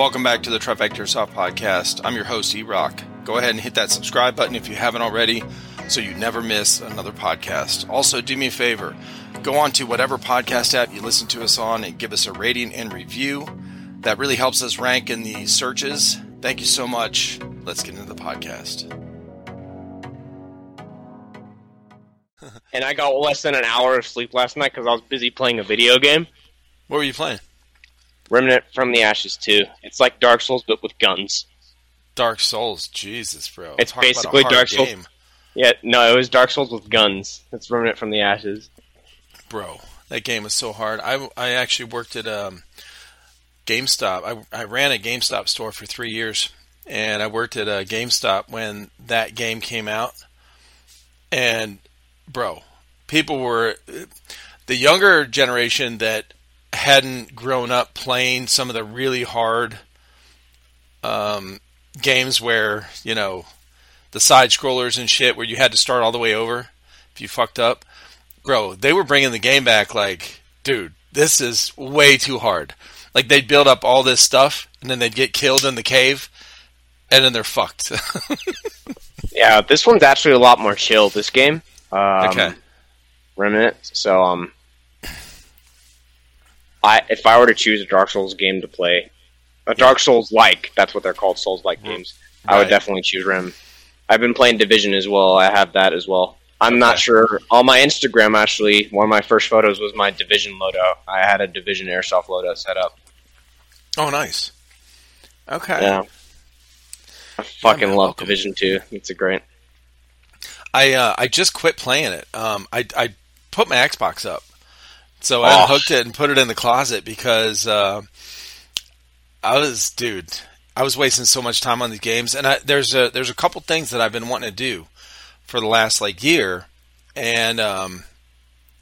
Welcome back to the Trifecta Soft Podcast. I'm your host, E Rock. Go ahead and hit that subscribe button if you haven't already so you never miss another podcast. Also, do me a favor go on to whatever podcast app you listen to us on and give us a rating and review. That really helps us rank in the searches. Thank you so much. Let's get into the podcast. and I got less than an hour of sleep last night because I was busy playing a video game. What were you playing? Remnant from the Ashes 2. It's like Dark Souls but with guns. Dark Souls, Jesus, bro. It's Talk basically Dark Souls. game. Yeah, no, it was Dark Souls with guns. It's Remnant from the Ashes. bro. That game was so hard. I, I actually worked at um, GameStop. I, I ran a GameStop store for three years, and I worked at a GameStop when that game came out. And bro, people were the younger generation that hadn't grown up playing some of the really hard um, games where you know the side scrollers and shit where you had to start all the way over if you fucked up bro, they were bringing the game back like, dude, this is way too hard. Like they'd build up all this stuff and then they'd get killed in the cave and then they're fucked. Yeah, this one's actually a lot more chill. This game, um, Okay. Remnant. So, um, I if I were to choose a Dark Souls game to play, a Dark Souls like that's what they're called, Souls like games. I would definitely choose Rim. I've been playing Division as well. I have that as well. I'm not sure. On my Instagram, actually, one of my first photos was my Division loadout. I had a Division airsoft loadout set up. oh, nice. Okay. Yeah. I fucking love welcome. Division Two. It's a great. I uh, I just quit playing it. Um, I I put my Xbox up, so Oh. I unhooked it and put it in the closet because uh, I was, dude, I was wasting so much time on these games, and I, there's a there's a couple things that I've been wanting to do for the last like year, and um,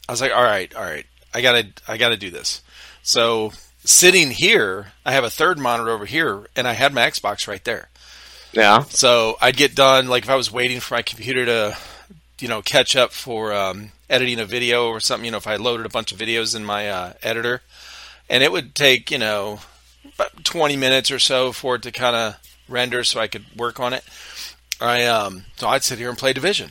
I was like, all right, all right, I gotta I gotta do this. So sitting here, I have a third monitor over here, and I had my Xbox right there. Yeah. So I'd get done like if I was waiting for my computer to, you know, catch up for um, editing a video or something. You know, if I loaded a bunch of videos in my uh, editor, and it would take you know about twenty minutes or so for it to kind of render, so I could work on it. I um, so I'd sit here and play Division.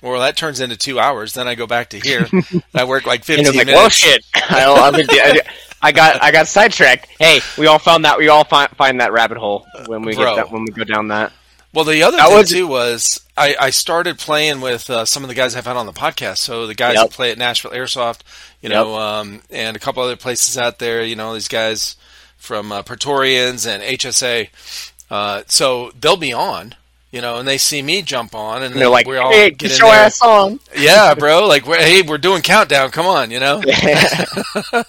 Well, that turns into two hours. Then I go back to here. I work like And fifteen it's like, minutes. well, shit. I, I've been, I, I got, I got sidetracked. Hey, we all found that. We all find, find that rabbit hole when we Bro. get that, when we go down that. Well, the other That thing was- too was I, I started playing with uh, some of the guys I've had on the podcast. So the guys Yep. that play at Nashville Airsoft, you know, um, and a couple other places out there. You know, these guys from uh, Praetorians and HSA. Uh, so they'll be on, you know, and they see me jump on, and, And they're like, "We're all hey, get get your there. ass on. Yeah, bro. Like, we're, hey, we're doing countdown. Come on, you know.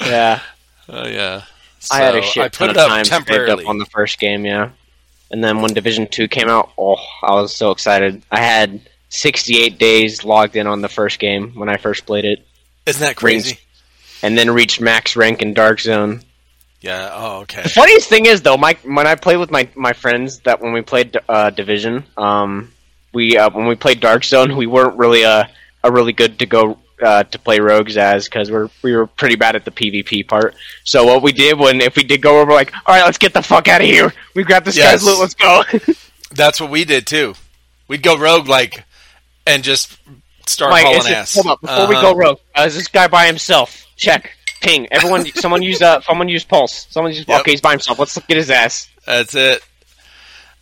yeah. Oh yeah. I had a So shit I ton put it of up time temporarily. up on the first game, yeah. And then when Division Two came out, oh, I was so excited. I had 68 days logged in on the first game when I first played it, Isn't that crazy? and then reached max rank in Dark Zone. Yeah. Oh, okay. The funniest thing is though, my when I played with my my friends that when we played uh, Division, um, we uh, when we played Dark Zone, we weren't really a a really good to go uh, to play rogues as because we're we were pretty bad at the PvP part. So what we did when if we did go over, like, all right, let's get the fuck out of here. We grabbed this Yes. guy's loot. Let's go. That's what we did too. We'd go rogue like and just start Like, hauling ass. hold up, before we Uh-huh. go rogue, uh, is this guy by himself? Check. Ping. Everyone, someone use uh, someone use pulse. Someone use. Yep. Okay, he's by himself. Let's get his ass. That's it.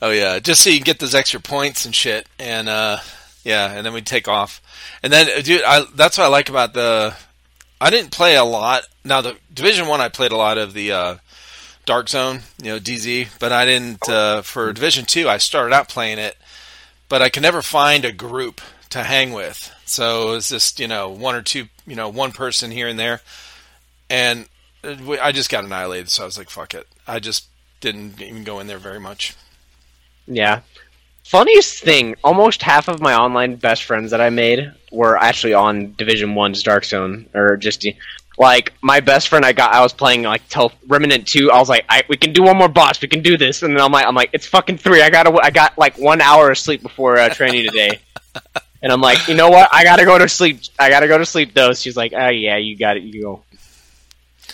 Oh yeah, just so you can get those extra points and shit, and uh, yeah, and then we'd take off. And then, uh, dude, I, that's what I like about the. I didn't play a lot. Now the Division One, I, played a lot of the uh, Dark Zone, you know, DZ, but I didn't uh, for Division Two. I started out playing it, but I could never find a group to hang with. So it was just you know one or two, you know, one person here and there, and uh, I just got annihilated. So I was like, fuck it. I just didn't even go in there very much. Yeah. Funniest thing, almost half of my online best friends that I made were actually on Division One's Dark Zone, or just like my best friend. I got, I was playing like till Remnant Two. I was like, I, we can do one more boss, we can do this, and then I'm like, I'm like, it's fucking three. I got, to I got like one hour of sleep before uh, training today, and I'm like, you know what? I gotta go to sleep. I gotta go to sleep though. She's like, oh yeah, you got it. You go.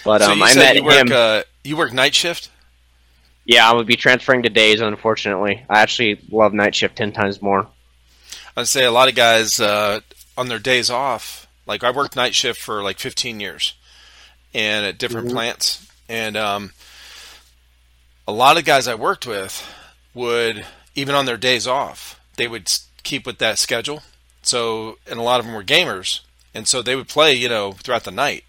But so um, I met you work him. uh, you work night shift? Yeah, I would be transferring to days. Unfortunately, I actually love night shift ten times more. I'd say a lot of guys uh, on their days off. Like I worked night shift for like 15 years, and at different Mhm. plants, and um, a lot of guys I worked with would even on their days off they would keep with that schedule. So and a lot of them were gamers, and so they would play you know throughout the night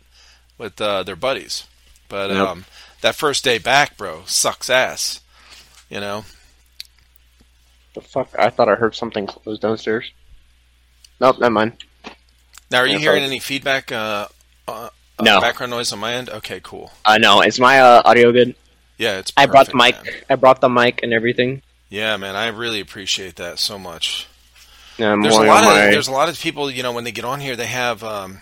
with uh, their buddies. But Yep. um, that first day back, bro, sucks ass. You know. The fuck! I thought I heard something close downstairs. Nope, never mind. Now, are you Yeah, hearing sorry. any feedback? Uh, uh, uh, No. background noise on my end. Okay, cool. Uh, no, is my uh, audio good? Yeah, it's. I brought the mic. man. I brought the mic and everything. Yeah, man, I really appreciate that so much. Yeah, There's a lot on of my- there's a lot of people, you know, when they get on here, they have um,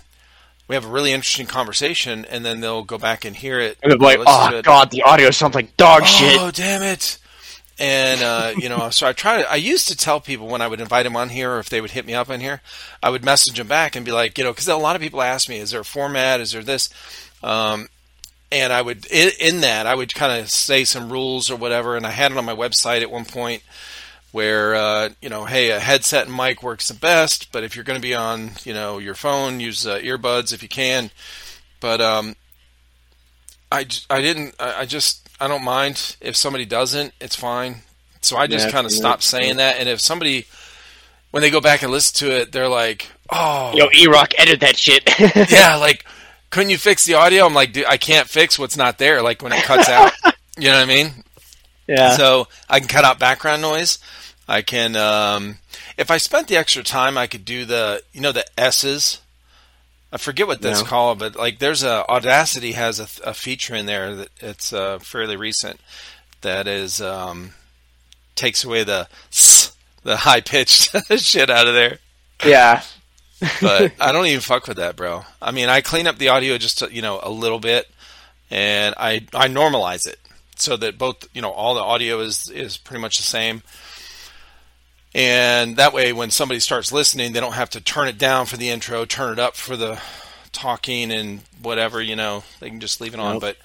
we have a really interesting conversation, and then they'll go back and hear it. and they're like, oh god, the audio sounds like dog shit. Oh, damn it! And uh, you know, so I try to. I used to tell people when I would invite them on here, or if they would hit me up on here, I would message them back and be like, you know, because a lot of people ask me, is there a format? Is there this? Um, and I would in, in that I would kind of say some rules or whatever, and I had it on my website at one point where uh, you know, hey, a headset and mic works the best, but if you're going to be on, you know, your phone, use uh, earbuds if you can. But um, I didn't I I just I don't mind if somebody doesn't it's fine so I just Yeah, kind of yeah, stopped saying that and if somebody when they go back and listen to it they're like oh Yo, E Rock, edit that shit. yeah like couldn't you fix the audio I'm like dude, I can't fix what's not there like when it cuts out you know what I mean yeah. so I can cut out background noise. I can, um, if I spent the extra time, I could do the, you know, the S's. I forget what that's No. called, but like there's a Audacity has a, a feature in there that it's uh, fairly recent that is um, takes away the the high pitched shit out of there. yeah. But I don't even fuck with that, bro. I mean, I clean up the audio just to, you know a little bit, and I I normalize it so that both you know all the audio is is pretty much the same. And that way, when somebody starts listening, they don't have to turn it down for the intro, turn it up for the talking and whatever. You know, they can just leave it on. Nope. But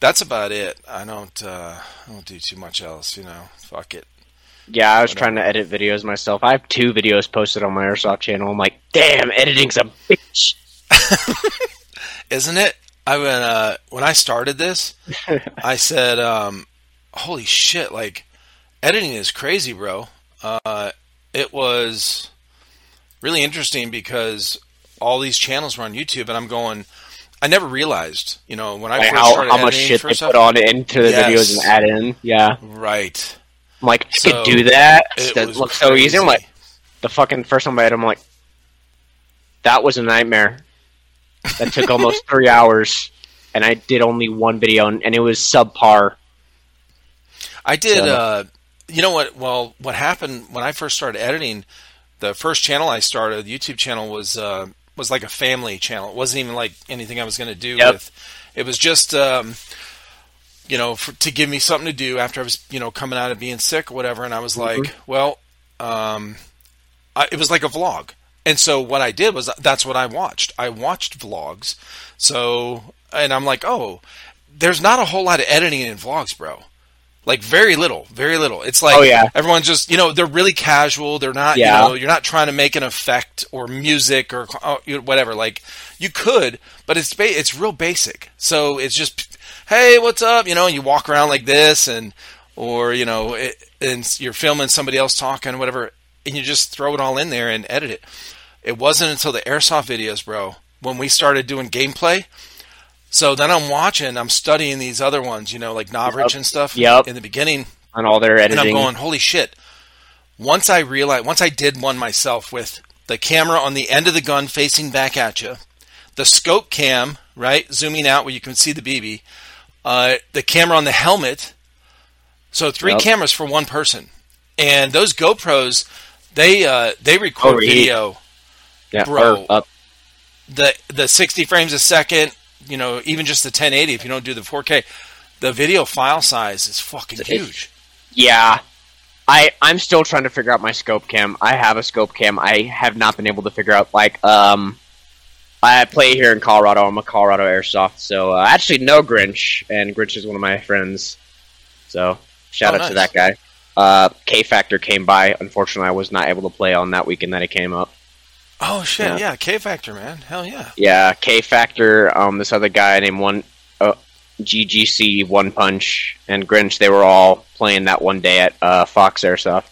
that's about it. I don't uh, I don't do too much else. You know, fuck it. Yeah, I was trying to edit videos myself. I have two videos posted on my Airsoft channel. I'm like, damn, editing's a bitch. isn't it? I when uh, when I started this, I said, um, "Holy shit! Like editing is crazy, bro." Uh, it was really interesting because all these channels were on YouTube, and I'm going. I never realized, you know, when I Like first how, started how much shit they stuff- put on into the Yes. videos and add in. Yeah. Right. I'm like, I So, could do that. It That looks so easy. I'm like, the fucking first time I had, I'm like, that was a nightmare. That took almost three hours, and I did only one video, and, and it was subpar. I did. So- Uh, you know what? Well, what happened when I first started editing? The first channel I started, the YouTube channel, was uh, was like a family channel. It wasn't even like anything I was going to do Yep. with. It was just, um, you know, for, to give me something to do after I was, you know, coming out of being sick or whatever. And I was like, well, um, I, it was like a vlog. And so what I did was that's what I watched. I watched vlogs. So, and I'm like, oh, there's not a whole lot of editing in vlogs, bro. Like very little, very little. It's like Oh, yeah. everyone's just you know they're really casual. They're not Yeah. you know you're not trying to make an effect or music or uh, whatever. Like you could, but it's ba- it's real basic. So it's just hey, what's up? You know, you walk around like this and or you know it, and you're filming somebody else talking whatever, and you just throw it all in there and edit it. It wasn't until the airsoft videos, bro, when we started doing gameplay. So then I'm watching, I'm studying these other ones, you know, like Novritsch Yep. and stuff. Yep. In the beginning, on all their editing, and. I'm going, holy shit. Once I realized, once I did one myself with the camera on the end of the gun facing back at you, the scope cam, right, zooming out where you can see the BB, uh, the camera on the helmet. So three Yep. cameras for one person, and those GoPros, they uh, they record Overheat. video yeah, bro. up. the the 60 frames a second, you know, even just the 1080 if you don't do the 4K, the video file size is fucking It's- huge. Yeah. I, I'm still trying to figure out my scope cam. I have a scope cam. I have not been able to figure out like um I play here in Colorado. I'm a Colorado Airsoft, so uh, actually no Grinch, and Grinch is one of my friends. So shout Oh, out to that guy. Uh, K Factor came by. Unfortunately, I was not able to play on that weekend that it came up. Oh shit! Yeah. Yeah, K Factor, man. Hell yeah. Yeah, K Factor, um, this other guy named one uh, GGC, One Punch, and Grinch. They were all playing that one day at uh, Fox Airsoft.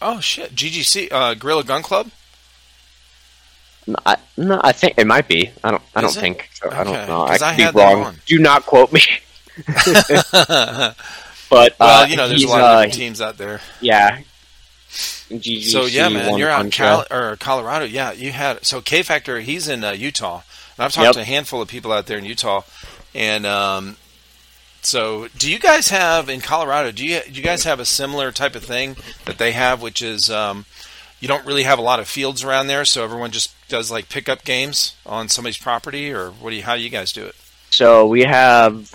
Oh shit! GGC, uh, Gorilla Gun Club. No, I, no, I think it might be. I don't. I Is don't it? think. So. I don't know. I could I be wrong. Do not quote me. well, But uh, you know, there's a lot of uh, different teams out there. Yeah. GGC, So yeah, man, you're out in Cal- or Colorado. Yeah, you had so K Factor. He's in uh, Utah, and I've talked Yep. to a handful of people out there in Utah. And um, so, do you guys have in Colorado? Do you do you guys have a similar type of thing that they have, which is um, you don't really have a lot of fields around there, so everyone just does like pickup games on somebody's property, or what do you? How do you guys do it? So we have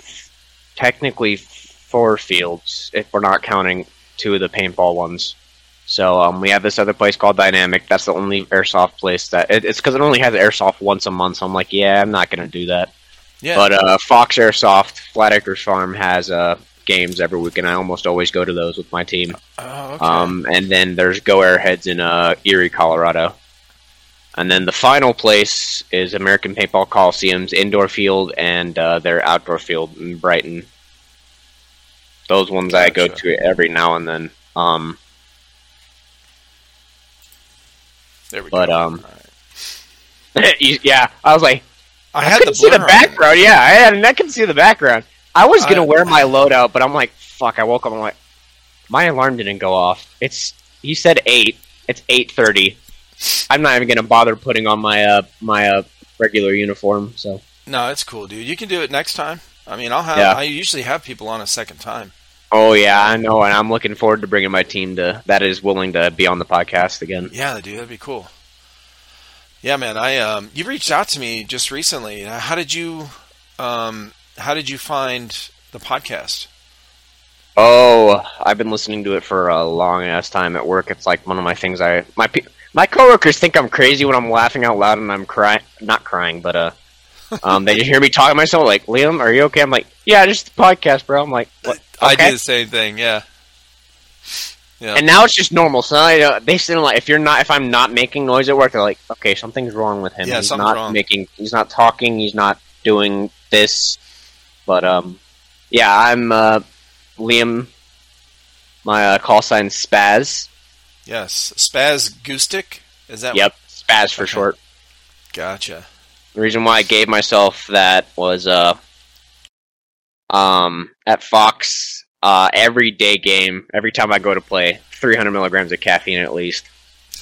technically four fields if we're not counting two of the paintball ones. So um, we have this other place called Dynamic. That's the only airsoft place that it, it's because it only has airsoft once a month. So I'm like, yeah, I'm not gonna do that. Yeah, But uh, Fox Airsoft, Flat Acres Farm has uh, games every week, and I almost always go to those with my team. oh, okay. Um, and then there's Go Airheads in uh, Erie, Colorado. And then the final place is American Paintball Coliseum's indoor field and uh, their outdoor field in Brighton. Those ones I go to every now and then. Um, there we but, go. um, All right. you- yeah, I was like, I I had couldn't the see the background. Yeah, I had, I can see the background. I was gonna I- wear my loadout, but I'm like, fuck. I woke up. I'm like, my alarm didn't go off. It's you said eight. It's eight thirty. I'm not even gonna bother putting on my uh my uh regular uniform. So No, it's cool, dude. You can do it next time. I mean, I'll have. Yeah. I usually have people on a second time. Oh yeah, I know, and I'm looking forward to bringing my team to that is willing to be on the podcast again. Yeah, dude, that'd be cool. Yeah, man. I um, you reached out to me just recently. Uh, How did you um, how did you find the podcast? Oh, I've been listening to it for a long ass time at work. It's like one of my things. I my pe- my coworkers think I'm crazy when I'm laughing out loud and I'm crying, not crying, but uh, um, they just hear me talking to myself. Like, Liam, are you okay? I'm like, yeah, just the podcast, bro. I'm like, what? I Okay. do the same thing. Yeah. Yeah. And now it's just normal. So I, uh, they still like if you're not if I'm not making noise at work, they're like, okay, something's wrong with him. Yeah, he's not wrong. making. He's not talking. He's not doing this. But um, yeah, I'm uh, Liam. My uh, call sign Spaz. yes. Spaz Goostic. Is that? Yep, Spaz for Okay. short. Gotcha. The reason why I gave myself that was uh, um, at Fox, uh, every day game, every time I go to play, 300 milligrams of caffeine at least.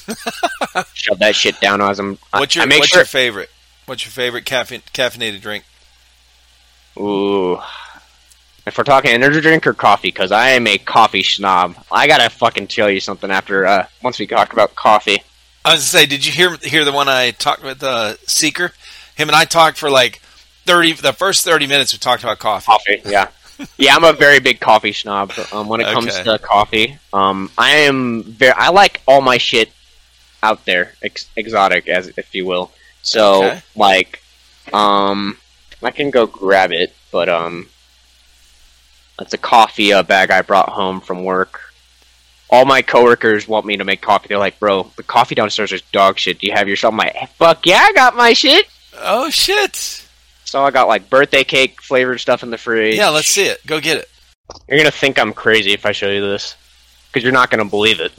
Shove that shit down as I'm. What's your I make What's sure. your favorite? What's your favorite caffeine, caffeinated drink? Ooh. If we're talking energy drink or coffee, because I am a coffee snob. I gotta fucking tell you something after uh, once we talk about coffee. I was gonna say, did you hear hear the one I talked with uh, Seeker? Him and I talked for like thirty. The first thirty minutes we talked about coffee. Coffee, yeah, yeah. I'm a very big coffee snob. Um, when it comes Okay. to coffee, um, I am very. I like all my shit out there, ex- exotic, as if you will. So, Okay. like, um, I can go grab it, but um, that's a coffee uh, bag I brought home from work. All my coworkers want me to make coffee. They're like, "Bro, the coffee downstairs is dog shit. Do you have your stuff?" I'm like, "Fuck yeah, I got my shit." Oh shit! So I got like birthday cake flavored stuff in the fridge. Yeah, let's see it. Go get it. You're gonna think I'm crazy if I show you this, because you're not gonna believe it.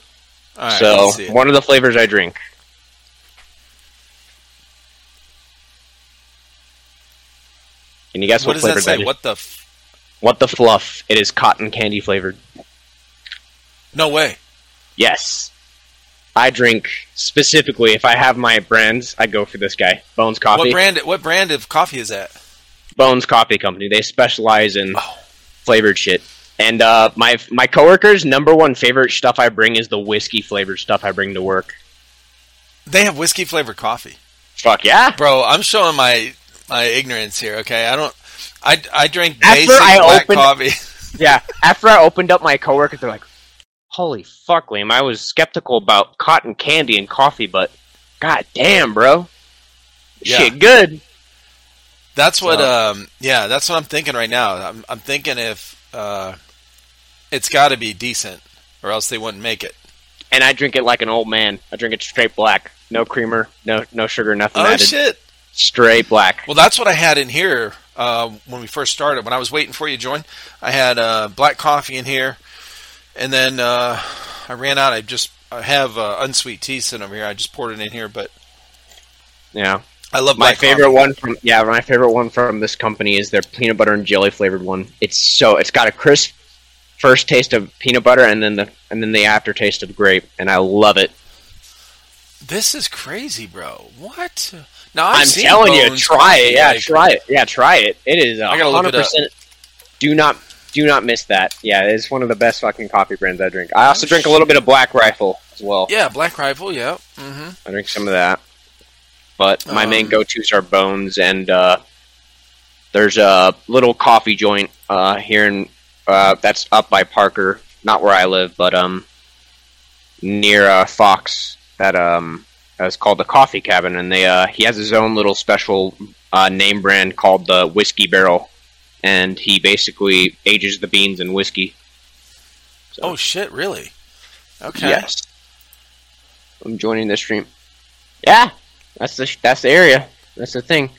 All right, so it. one of the flavors I drink. Can you guess what what, flavor that is? What the? F- What the fluff? It is cotton candy flavored. no way. Yes. I drink specifically if I have my brands, I go for this guy. Bones Coffee. What brand? What brand of coffee is that? Bones Coffee Company. They specialize in Oh. flavored shit. And uh, my my coworkers' number one favorite stuff I bring is the whiskey flavored stuff I bring to work. They have whiskey flavored coffee, Fuck yeah! bro. I'm showing my my ignorance here. Okay, I don't. I, I drink After basic I black opened- coffee. Yeah. After I opened up my coworkers, they're like, "Holy fuck, Liam! I was skeptical about cotton candy and coffee, but god damn, bro, Yeah. Shit, good. That's what. So- Um, yeah, that's what I'm thinking right now. I'm, I'm thinking if uh, it's got to be decent, or else they wouldn't make it. And I drink it like an old man. I drink it straight black, no creamer, no no sugar, nothing Oh added. shit! Straight black. Well, that's what I had in here uh, when we first started. When I was waiting for you to join, I had uh, black coffee in here, and then uh, I ran out. I just I have uh, unsweet tea sitting over here. I just poured it in here, but Yeah. I love My favorite coffee. one from yeah, my favorite one from this company is their peanut butter and jelly flavored one. It's so it's got a crisp first taste of peanut butter and then the and then the aftertaste of grape, and I love it. This is crazy, bro. What? Now I'm seen telling you, try it. Yeah, like- try it. Yeah, try it. It is I hundred percent. Do not do not miss that. Yeah, it's one of the best fucking coffee brands I drink. I also Oh, drink a little bit of Black Rifle as well. Yeah, Black Rifle. Yeah. hmm I drink some of that. But my main Um, go tos are Bones and uh, there's a little coffee joint uh, here in uh, that's up by Parker, not where I live, but um near uh, Fox that um is called the Coffee Cabin, and they uh, he has his own little special uh, name brand called the Whiskey Barrel, and he basically ages the beans in whiskey. So, Oh shit! Really? Okay. Yes. I'm joining the stream. Yeah, that's the that's the area. That's the thing.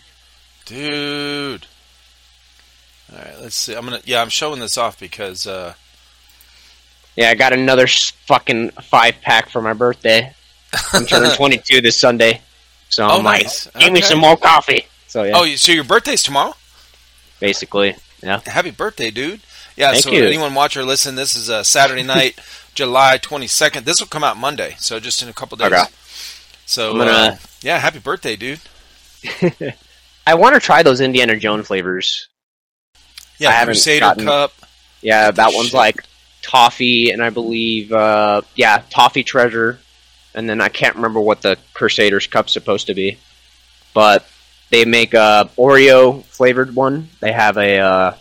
Dude. All right. Let's see. I'm gonna. Yeah, I'm showing this off because. uh Yeah, I got another fucking five pack for my birthday. I'm turning 22 this Sunday, so Oh, I'm like, nice. give me some more coffee. So yeah, Oh, so your birthday's tomorrow? Basically, yeah. Happy birthday, dude! Yeah. Thank so you. anyone watch or listen, this is a Saturday night, July 22nd. This will come out Monday, so just in a couple days. Okay. So gonna- uh, yeah, happy birthday, dude! I want to try those Indiana Jones flavors. Yeah, I haven't Crusader gotten- Cup. Yeah, that one's shit. like toffee, and I believe, uh, yeah, toffee treasure, and then I can't remember what the Crusaders cup's supposed to be, but they make a Oreo flavored one. They have a uh,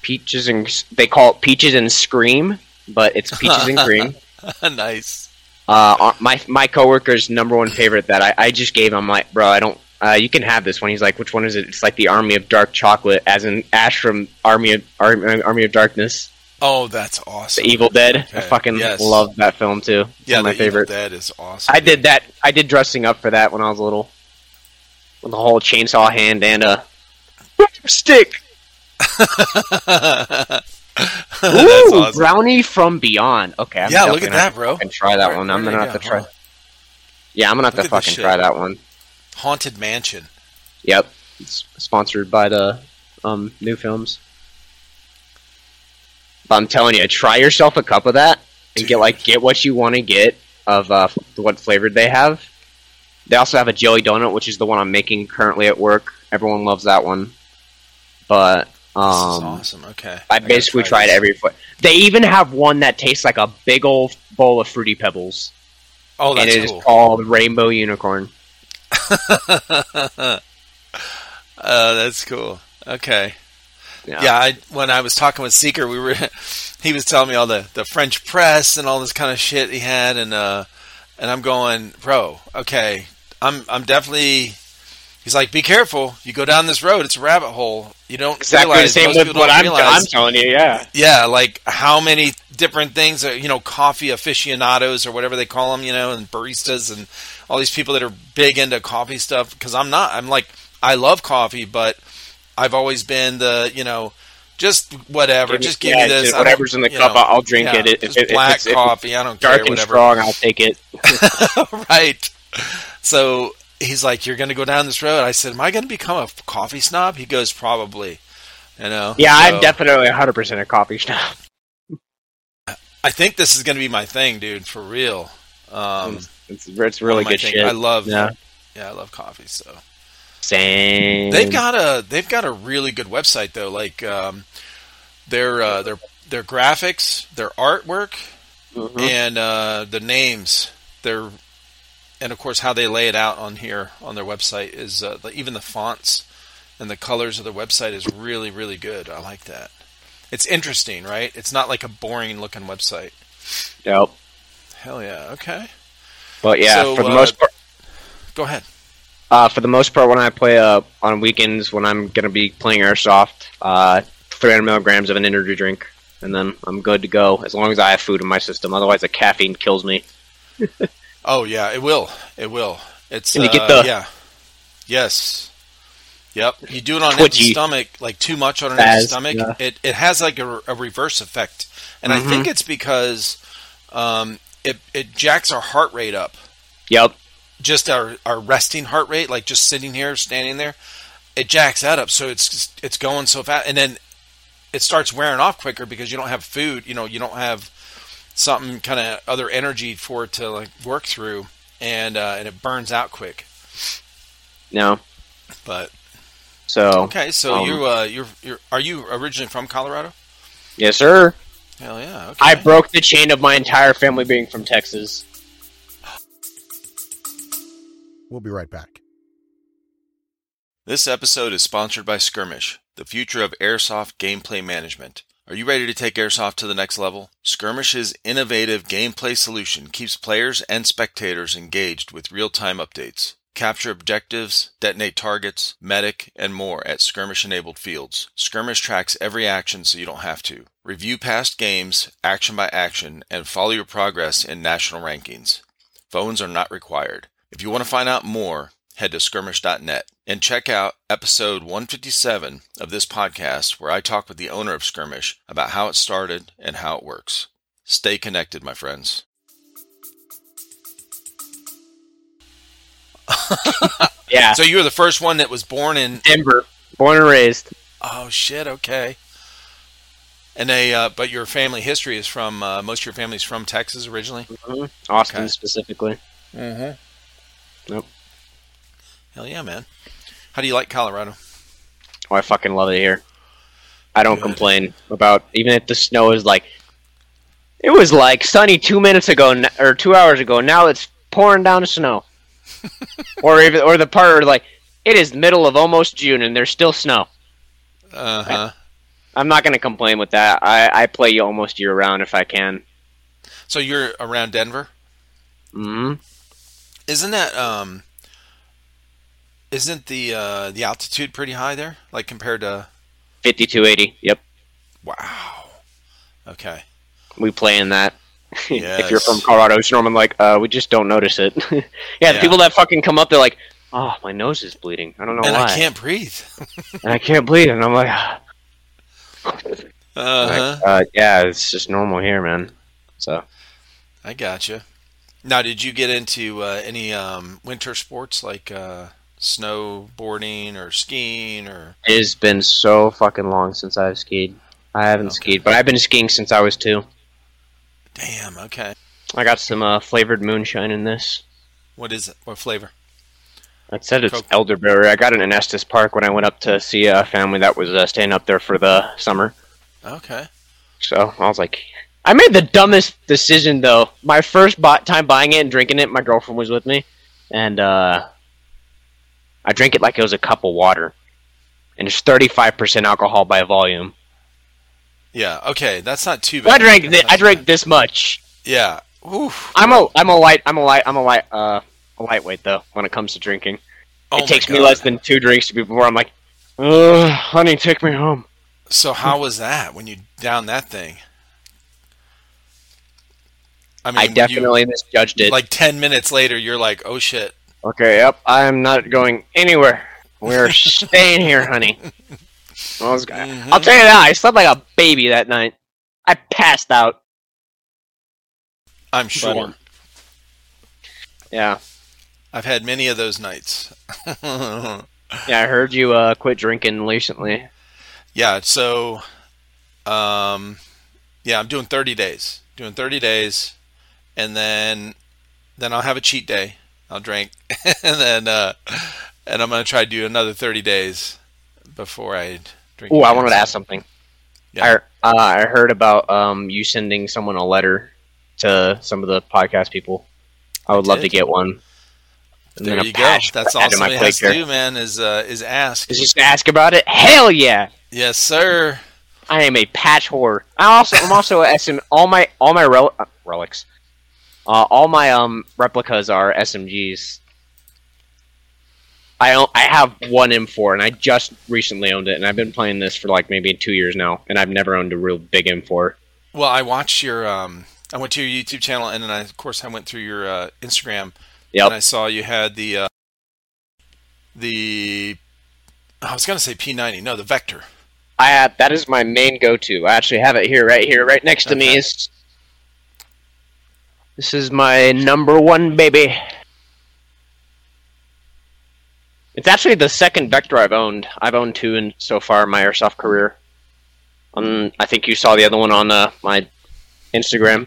peaches and they call it peaches and scream, but it's peaches and cream. nice. Uh, my my coworker's number one favorite that I, I just gave him like, bro, I don't. Uh, you can have this one. He's like, which one is it? It's like the Army of Dark Chocolate, as in Ash from Army of Army, Army of Darkness. Oh, that's awesome. The Evil Dead. I fucking yes. love that film too. Yeah, my the favorite. Evil Dead is awesome. I did that. I did dressing up for that when I was little, with a whole chainsaw hand and a stick. Ooh, awesome. brownie from beyond. Okay, I'm Yeah, look definitely at that, bro. fucking try that Where- one. I'm gonna it have to go? try. Hold. Yeah, I'm gonna have Look to fucking try that one. Haunted Mansion. Yep, it's sponsored by the um, new films. But I'm telling you, try yourself a cup of that and get like get what you want to get of uh, what flavored they have. They also have a jelly donut, which is the one I'm making currently at work. Everyone loves that one. But This is um, awesome. Okay. I gotta basically tried this. every. foot. they even have one that tastes like a big old bowl of fruity pebbles, Oh, that's and it is cool. called Rainbow Unicorn. uh, that's cool. Okay. Yeah. Yeah, I when I was talking with Seeker, we were he was telling me all the, the French press and all this kind of shit he had and uh and I'm going, "Bro, okay. I'm I'm definitely He's like, "Be careful. You go down this road, it's a rabbit hole. You don't Exactly the realize, same most with what I'm, I'm telling you. Yeah. yeah, like how many different things, are, you know, coffee aficionados or whatever they call them, you know, and baristas and all these people that are big into coffee stuff. Because I'm not. I'm like, I love coffee, but I've always been the, you know, just whatever. Give me- just give yeah, me this. just I don't- whatever's in the cup, know, I'll drink yeah, it. If, if, black it's, if coffee, I don't dark care. and Whatever. strong, I'll take it. right. So he's like, "You're going to go down this road." I said, "Am I going to become a coffee snob?" He goes, "Probably." You know. Yeah, So- I'm definitely 100% a coffee snob. I think this is going to be my thing, dude, for real. Um, It's, it's really one of my good thing- shit. I love, Yeah. yeah. I love coffee. So Same. they've got a they've got a really good website though. Like um, their uh, their their graphics, their artwork, Mhm. and uh, the names. Their and of course how they lay it out on here on their website is uh, the, even the fonts and the colors of the website is really really good. I like that. It's interesting, right? It's not like a boring looking website. Yep. Hell yeah. Okay. But yeah, So, for the uh, most part, Go ahead. Uh, for the most part, when I play uh, on weekends, when I'm gonna be playing airsoft, uh, 300 milligrams of an energy drink, and then I'm good to go as long as I have food in my system. Otherwise, the caffeine kills me. Oh yeah, it will. It will. It's And you get uh, the- yeah. Yes. Yep. You do it on an empty stomach, like too much on an empty stomach. yeah. It it has like a, a reverse effect, and I Mhm. think it's because um, it it jacks our heart rate up. Yep. Just our our resting heart rate, like just sitting here, standing there, it jacks that up. So it's it's going so fast, and then it starts wearing off quicker because you don't have food. You know, you don't have something kind of other energy for it to like work through, and uh, and it burns out quick. No. But So. okay, so Um, you uh, you're you're are you originally from Colorado? Yes, sir. Hell yeah. Okay. I broke the chain of my entire family being from Texas. We'll be right back. This episode is sponsored by Skirmish, the future of airsoft gameplay management. Are you ready to take airsoft to the next level? Skirmish's innovative gameplay solution keeps players and spectators engaged with real-time updates. Capture objectives, detonate targets, medic, and more at skirmish-enabled fields. Skirmish tracks every action so you don't have to. Review past games, action by action, and follow your progress in national rankings. Phones are not required. If you want to find out more, head to skirmish.net and check out episode 157 of this podcast where I talk with the owner of Skirmish about how it started and how it works. Stay connected, my friends. Yeah. So you were the first one that was born in. Denver. Born and raised. Oh shit! Okay. And they, uh, but your family history is from uh, most of your family's from Texas originally. Austin Okay. specifically. Mm-hmm. Nope. Hell yeah, man! How do you like Colorado? Oh, I fucking love it here. I don't Good. complain about even if the snow is like. It was like sunny two minutes ago or two hours ago. Now it's pouring down snow. or even or the part where like it is middle of almost June and there's still snow. Uh huh. I'm not gonna complain with that. I I play you almost year round if I can. So you're around Denver. hmm Isn't that um? Isn't the uh, the altitude pretty high there? Like compared to 5280. Yep, wow. Okay. we play in that. if you're from Colorado, it's normally like uh, we just don't notice it. yeah, Yeah. the people that fucking come up, they're like, "Oh, my nose is bleeding. I don't know and why." I can't breathe. and I can't breathe." and I'm like, "Ah." Uh huh. Like, uh, yeah, it's just normal here, man. So I gotcha. Now, did you get into uh, any um, winter sports like uh, snowboarding or skiing or? it has been so fucking long since I've skied. I haven't Okay. skied, but I've been skiing since I was two. Damn. Okay. I got some uh, flavored moonshine in this. What is it? What flavor? It said it's Coke. elderberry. I got it in Estes Park when I went up to see a family that was uh, staying up there for the summer. Okay. So I was like, I made the dumbest decision though. My first bu- time buying it and drinking it, my girlfriend was with me, and uh, I drank it like it was a cup of water, and it's thirty five percent alcohol by volume. Yeah. Okay. That's not too But I bad. drank not I drank bad. this much. Yeah. Oof. I'm a I'm a light I'm a light I'm a light uh a lightweight though when it comes to drinking. Oh it takes me less than two drinks to be before I'm like, Ugh, honey, take me home. So how was that when you down that thing? I mean, I you- definitely misjudged it. like ten minutes later, you're like, "Oh shit!" Okay, yep, I'm not going anywhere. We're staying here, honey. I was, Mhm. I'll tell you that, I slept like a baby that night. I passed out. I'm sure. um, Yeah. I've had many of those nights. Yeah, I heard you uh, quit drinking recently. yeah. So, um, yeah, I'm doing 30 days. Doing 30 days, and then then I'll have a cheat day. I'll drink, and then uh, and I'm gonna try to do another 30 days before I drink. Oh, I wanted to ask something. Yeah. I, uh, I heard about um, you sending someone a letter to some of the podcast people. I would love to get one. And There you go. That's all my somebody has to do, man. Is uh, is ask. Is just ask about it? Hell yeah! Yes, sir. I am a patch whore. I also I'm also a SM. All my all my rel- uh, relics, uh, all my um replicas are SMGs. I I have one M4, and I just recently owned it, and I've been playing this for like maybe two years now, and I've never owned a real big M4. Well, I watched your. Um, I went to your YouTube channel, and then I, of course, I went through your uh, Instagram, Yep. and I saw you had the uh, the. I was gonna say P90. No, the Vector. I have that is my main go-to. I actually have it here, right here, right next to me. Is this is my number one baby? It's actually the second Vector I've owned. I've owned two in so far in my airsoft career. Um, I think you saw the other one on uh, my Instagram.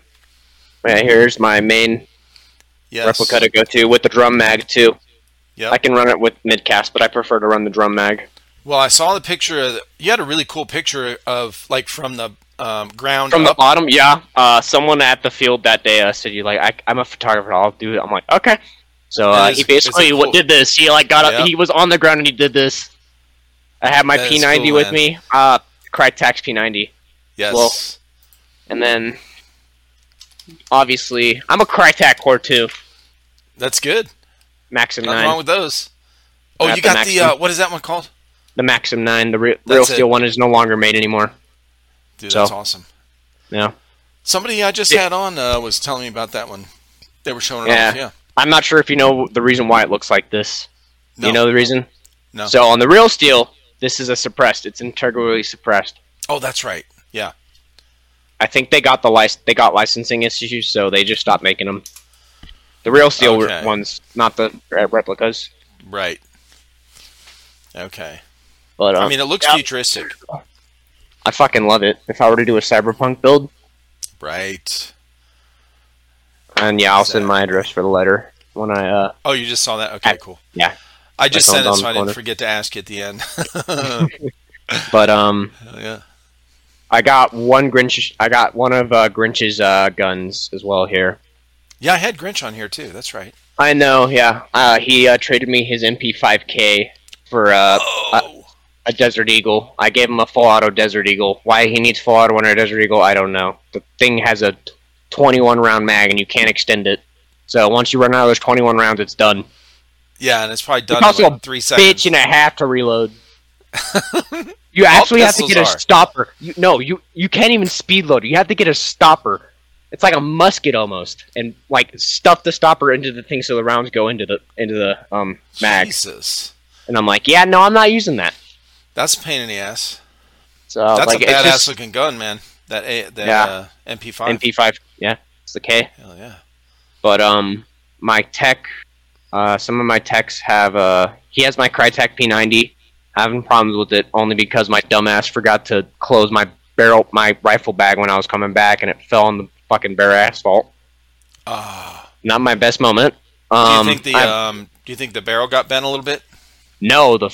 Right here's my main Yes. replica to go to with the drum mag too. Yep. I can run it with midcast, but I prefer to run the drum mag. Well, I saw the picture. Of, you had a really cool picture of like from the um, ground From the bottom, yeah. Uh, someone at the field that day uh, said, "You like, I, I'm a photographer. I'll do it." I'm like, okay. So uh, is- he basically cool- did this. He like got up. He was on the ground and he did this. I had my That is P90 cool, with man. me. Uh, Crytax P90, yes. well, and then obviously I'm a Krytac core too. That's good. Maxim Nothing nine, wrong with those. Oh, you got the Maxim. uh, what is that one called? the Maxim nine. The re- real steel one is no longer made anymore. Dude, So- that's awesome. Yeah. Somebody I just Yeah. had on uh, was telling me about that one. They were showing it Yeah. off. Yeah. I'm not sure if you know the reason why it looks like this. No. You know the reason? No. So on the real steel, this is a suppressed. It's integrally suppressed. Oh, that's right. Yeah. I think they got the lic- they got licensing issues, so they just stopped making them. The real steel Okay. ones, not the re- replicas. Right. Okay. But um, I mean, it looks yeah. futuristic. I fucking love it. If I were to do a cyberpunk build, Right. and yeah, I'll send my address for the letter when I uh Oh, you just saw that? Okay, I- cool. yeah. I just sent it, so I didn't corner. forget to ask you at the end. But um, Hell yeah. I got one Grinch. I got one of uh, Grinch's uh, guns as well here. Yeah, I had Grinch on here too. That's right. I know, yeah. Uh, he uh, traded me his MP5K for uh, Oh. A Desert Eagle. I gave him a full auto Desert Eagle. Why he needs full auto on a Desert Eagle, I don't know. The thing has a 21 round mag and you can't extend it. So once you run out of those 21 rounds, it's done. yeah, and it's probably done also in like three seconds. Bitch and a half to reload. you actually have to get a stopper. You, no, you you can't even speed load. You have to get a stopper. It's like a musket almost, and like stuff the stopper into the thing so the rounds go into the into the um mag. Jesus. And I'm like, yeah, no, I'm not using that. That's a pain in the ass. So That's like, a badass just looking gun, man. That a that Yeah. uh, MP5. MP5. Yeah, it's the K. Hell yeah. But um, my tech, uh, some of my techs have uh, he has my Krytac P90. Having problems with it only because my dumbass forgot to close my barrel, my rifle bag when I was coming back, and it fell on the fucking bare asphalt. Ah. Not my best moment. do you Um, think the um do you think the barrel got bent a little bit? no the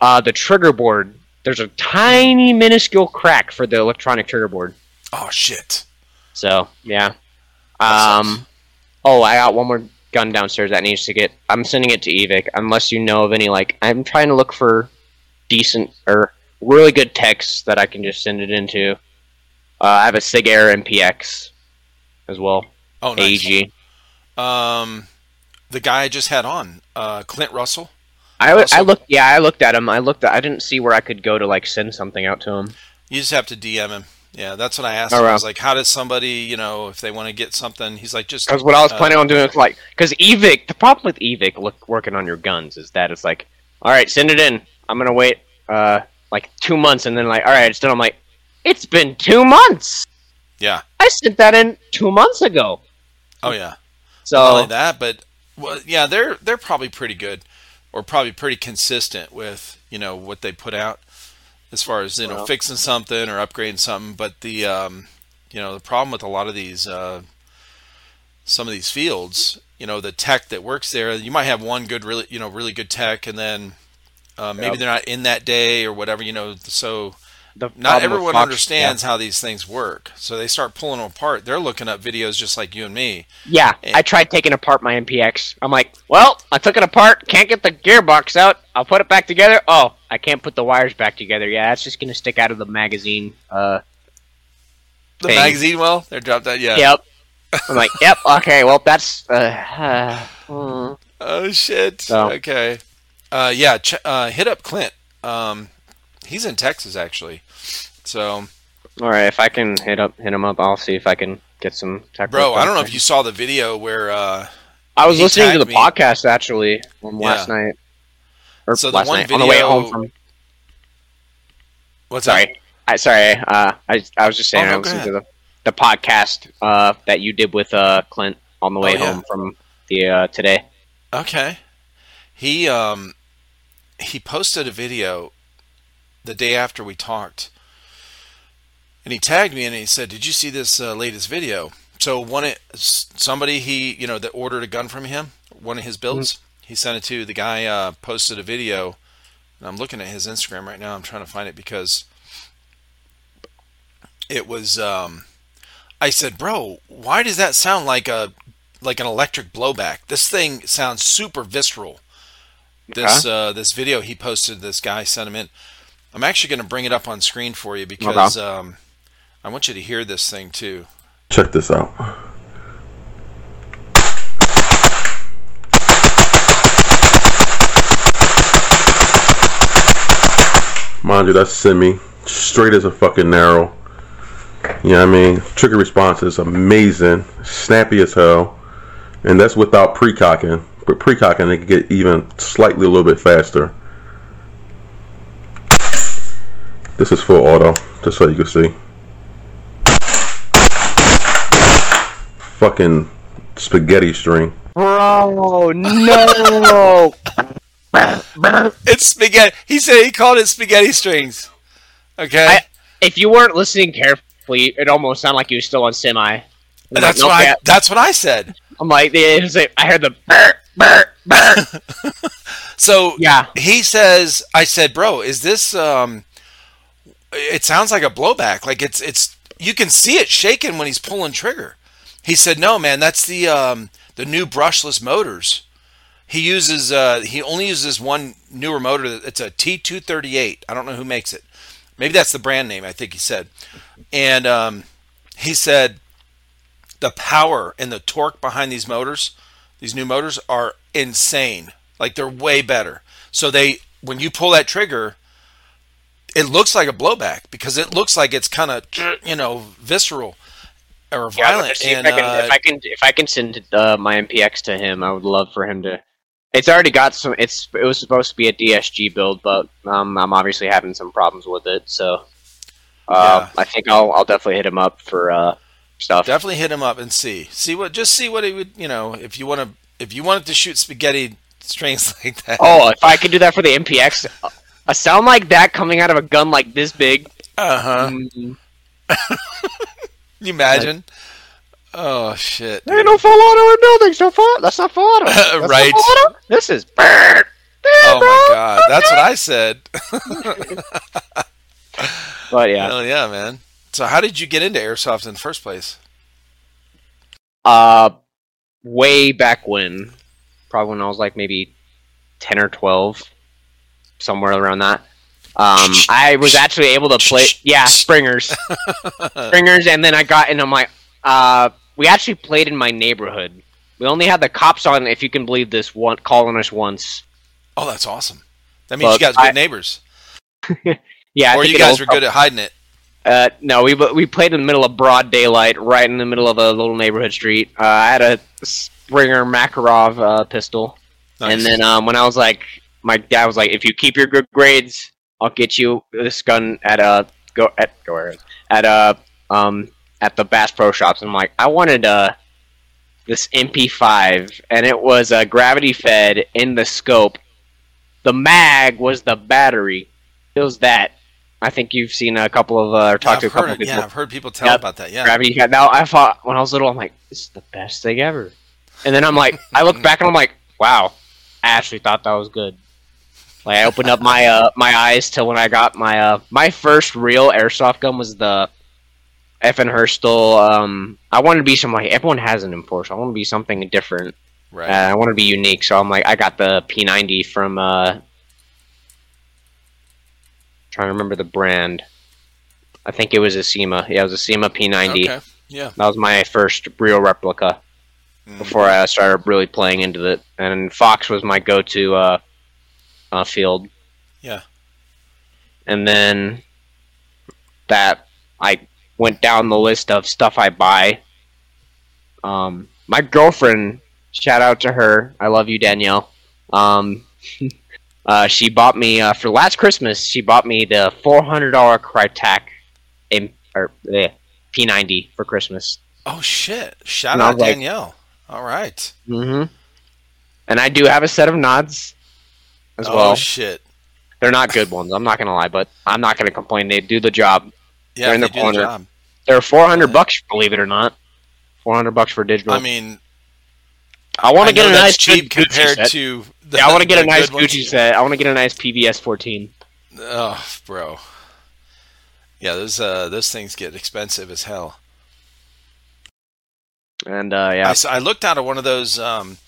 uh the trigger board. There's a tiny minuscule crack for the electronic trigger board. Oh shit. So yeah. Um. Oh, I got one more gun downstairs that needs to get. I'm sending it to Evike. Unless you know of any, like I'm trying to look for decent or really good texts that I can just send it into. Uh, I have a Sig Air MPX as well. Oh nice. AG. Um the guy I just had on, uh Clint Russell. I, Also- I looked. Yeah, I looked at him. I looked. At, I didn't see where I could go to like send something out to him. You just have to DM him. Yeah, that's what I asked Oh, him. I was like, how does somebody, you know, if they want to get something, he's like, just Because what I was uh, planning on doing is like, because Evike, the problem with Evike look, working on your guns is that it's like, all right, send it in. I'm gonna wait uh like two months, and then like, all right, it's done. I'm like, it's been two months. Yeah. I sent that in two months ago. Oh yeah. So Not only that, but well, yeah, they're they're probably pretty good, or probably pretty consistent with you know what they put out as far as you know Well. fixing something or upgrading something. But the um, you know the problem with a lot of these uh, some of these fields, you know, the tech that works there, you might have one good really you know really good tech, and then uh, maybe Yep. they're not in that day or whatever. You know, so the not everyone Fox- understands how these things work. So they start pulling them apart. They're looking up videos just like you and me. Yeah, I tried taking apart my MPX. I'm like, well, I took it apart. Can't get the gearbox out. I'll put it back together. Oh, I can't put the wires back together. Yeah, it's just gonna stick out of the magazine. Uh, The Thing. magazine, well, they're dropped that. Yeah. Yep. I'm like, yep. Okay. Well, that's. Uh, uh. Oh shit. So- Okay. Uh, yeah, ch- uh, hit up Clint. Um, he's in Texas actually. So, All right, if I can hit up hit him up, I'll see if I can get some tech. bro, I don't know if you saw the video where uh, I was listening to the me. podcast actually last Yeah. night. Or So the last one night on the way video- home from. what's that? Sorry, I sorry. Uh, I I was just saying Oh, no, I listened to the the podcast uh that you did with uh Clint on the way Oh, yeah. home from the uh today. Okay. He um he posted a video the day after we talked. And he tagged me and he said, "Did you see this uh, latest video?" So one somebody he, you know, that ordered a gun from him, one of his builds, he sent it to the guy uh posted a video. And I'm looking at his Instagram right now. I'm trying to find it because it was um I said, "Bro, why does that sound like a like an electric blowback. This thing sounds super visceral. This uh, this video he posted, this guy sent him in. I'm actually going to bring it up on screen for you because um, I want you to hear this thing too. Check this out. Mind you, that's semi. Straight as a fucking narrow. You know what I mean? Trigger response is amazing. Snappy as hell. And that's without pre-cocking. But pre-cocking, it can get even slightly a little bit faster. This is full auto, just so you can see. Fucking spaghetti string. Bro, no. It's spaghetti. He said he called it spaghetti strings. Okay, I- if you weren't listening carefully, it almost sounded like you were still on semi. I'm like, that's nope, what I. That's what I said. I'm like, it was like- I heard the burr, burr, burr. So yeah. he says, I said, bro, is this? Um, it sounds like a blowback. Like it's it's you can see it shaking when he's pulling trigger. He said, no, man, that's the um, the new brushless motors. He uses uh, he only uses one newer motor. It's a T238. I don't know who makes it. Maybe that's the brand name. I think he said, and um, he said the power and the torque behind these motors, these new motors, are insane. Like they're way better. So they, when you pull that trigger, it looks like a blowback because it looks like it's kind of, you know, visceral or violent. but see if, I can, uh, if I can, if I can send uh, my MPX to him, I would love for him to. It's already got some. It's it was supposed to be a DSG build, but um, I'm obviously having some problems with it. So, uh, I think I'll I'll definitely hit him up for uh, stuff. definitely hit him up and see, see what, just see what he would, you know, if you want to, if you wanted to shoot spaghetti strings like that. Oh, if I could do that for the MPX, a sound like that coming out of a gun like this big. uh huh. mm, Can you imagine? Oh shit! There ain't no full auto in buildings. No full. That's not full auto. That's Right. full auto. This is. Yeah, Oh my god, that's what I said. But yeah, Hell yeah, man. So how did you get into airsoft in the first place? uh, way back when, probably when I was like maybe ten or twelve, somewhere around that. Um, I was actually able to play. Yeah, springers, springers, and then I got into my. Uh, we actually played in my neighborhood. We only had the cops on, if you can believe this, one calling us once. Oh, that's awesome. That means But you guys are good I- neighbors, Yeah, I or think you guys are good at hiding it. Uh, no, we we played in the middle of broad daylight, right in the middle of a little neighborhood street. Uh, I had a Springer Makarov uh, pistol, Nice. and then um, when I was like, my dad was like, "If you keep your good grades, I'll get you this gun at a go at go at a um at the Bass Pro Shops." And I'm like, I wanted uh this MP5, and it was a gravity fed in the scope. The mag was the battery. It was that. I think you've seen a couple of uh, or Yeah, talked I've to a couple heard people. Yeah, I've heard people tell Yep. about that. Yeah. Gravity fed. Now I thought when I was little, I'm like, this is the best thing ever. And then I'm like, I look back and I'm like, wow, I actually thought that was good. Like I opened up my uh my eyes to when I got my uh my first real airsoft gun was the FN Herstal. Um, I wanted to be some like everyone has an Porsche. I want to be something different. Right. Uh, I want to be unique, so I'm like, I got the P90 from. Uh, trying to remember the brand. I think it was a CYMA. Yeah, it was a CYMA P90. okay. Yeah. That was my first real replica Mm. before I started really playing into it. And Fox was my go-to uh, uh, field. Yeah. And then that I went down the list of stuff I buy. Um, my girlfriend, shout out to her. I love you, Danielle. Um, uh, she bought me uh, for last Christmas. She bought me the four hundred dollar Krytac in, or eh, P90 for Christmas. Oh shit! Shout And out was like- Danielle. All right. Mm-hmm. And I do have a set of nods as oh well. shit! They're not good ones. I'm not gonna lie, but I'm not gonna complain. They do the job. Yeah, They're in they the corner. job. They're 400 Yeah. bucks, believe it or not. 400 bucks for digital. I mean, I want to get a nice cheap Gucci compared set. to. The, yeah, I want to get a nice good ones. Gucci set. I want to get a nice PVS 14. Oh, bro. Yeah, those uh, those things get expensive as hell. And uh, I, yeah, s- I looked out of one of those. Um,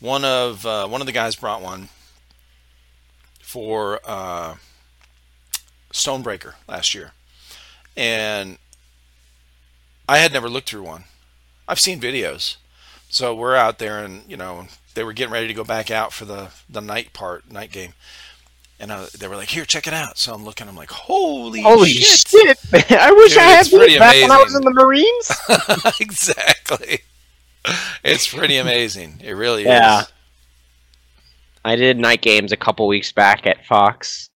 one of uh, one of the guys brought one for uh, Stonebreaker last year, and I had never looked through one. I've seen videos, so we're out there, and you know they were getting ready to go back out for the the night part, night game, and I, they were like, "Here, check it out." So I'm looking, I'm like, "Holy, holy shit!" shit! I wish Dude, I had these back when I was in the Marines. exactly. It's pretty amazing. It really is. Yeah. is. I did night games a couple weeks back at Fox.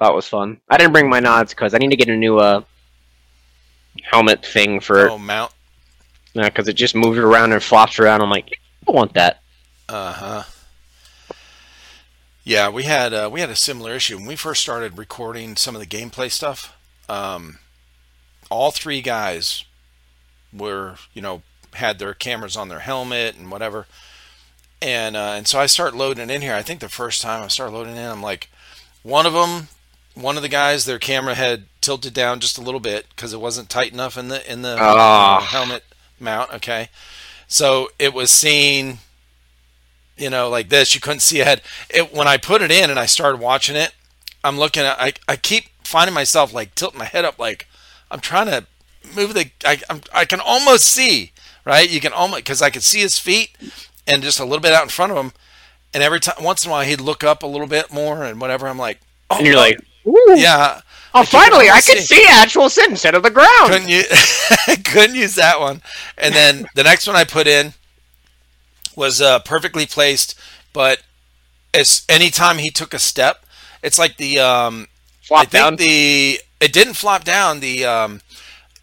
That was fun. I didn't bring my nods because I need to get a new uh helmet thing for Oh, mount. because it just moves around and flops around. I'm like, I want that. Uh huh. Yeah, we had uh, we had a similar issue when we first started recording some of the gameplay stuff. Um, all three guys were, you know, had their cameras on their helmet and whatever, and uh, and so I start loading in here. I think the first time I start loading in, I'm like, one of them, one of the guys, their camera had tilted down just a little bit because it wasn't tight enough in the in the uh, helmet mount. Okay, so it was seen, you know, like this. You couldn't see ahead. It when I put it in and I started watching it, I'm looking at. I I keep finding myself like tilting my head up, like I'm trying to move the. I I'm, I can almost see right. You can almost because I could see his feet and just a little bit out in front of him. And every time, once in a while, he'd look up a little bit more and whatever. I'm like, oh, And you're like, Ooh. yeah. oh, Like, finally, I almost can see actual sin instead of the ground. couldn't you couldn't use that one and then the next one i put in was uh, perfectly placed but as anytime he took a step it's like the um i think down. the it didn't flop down the um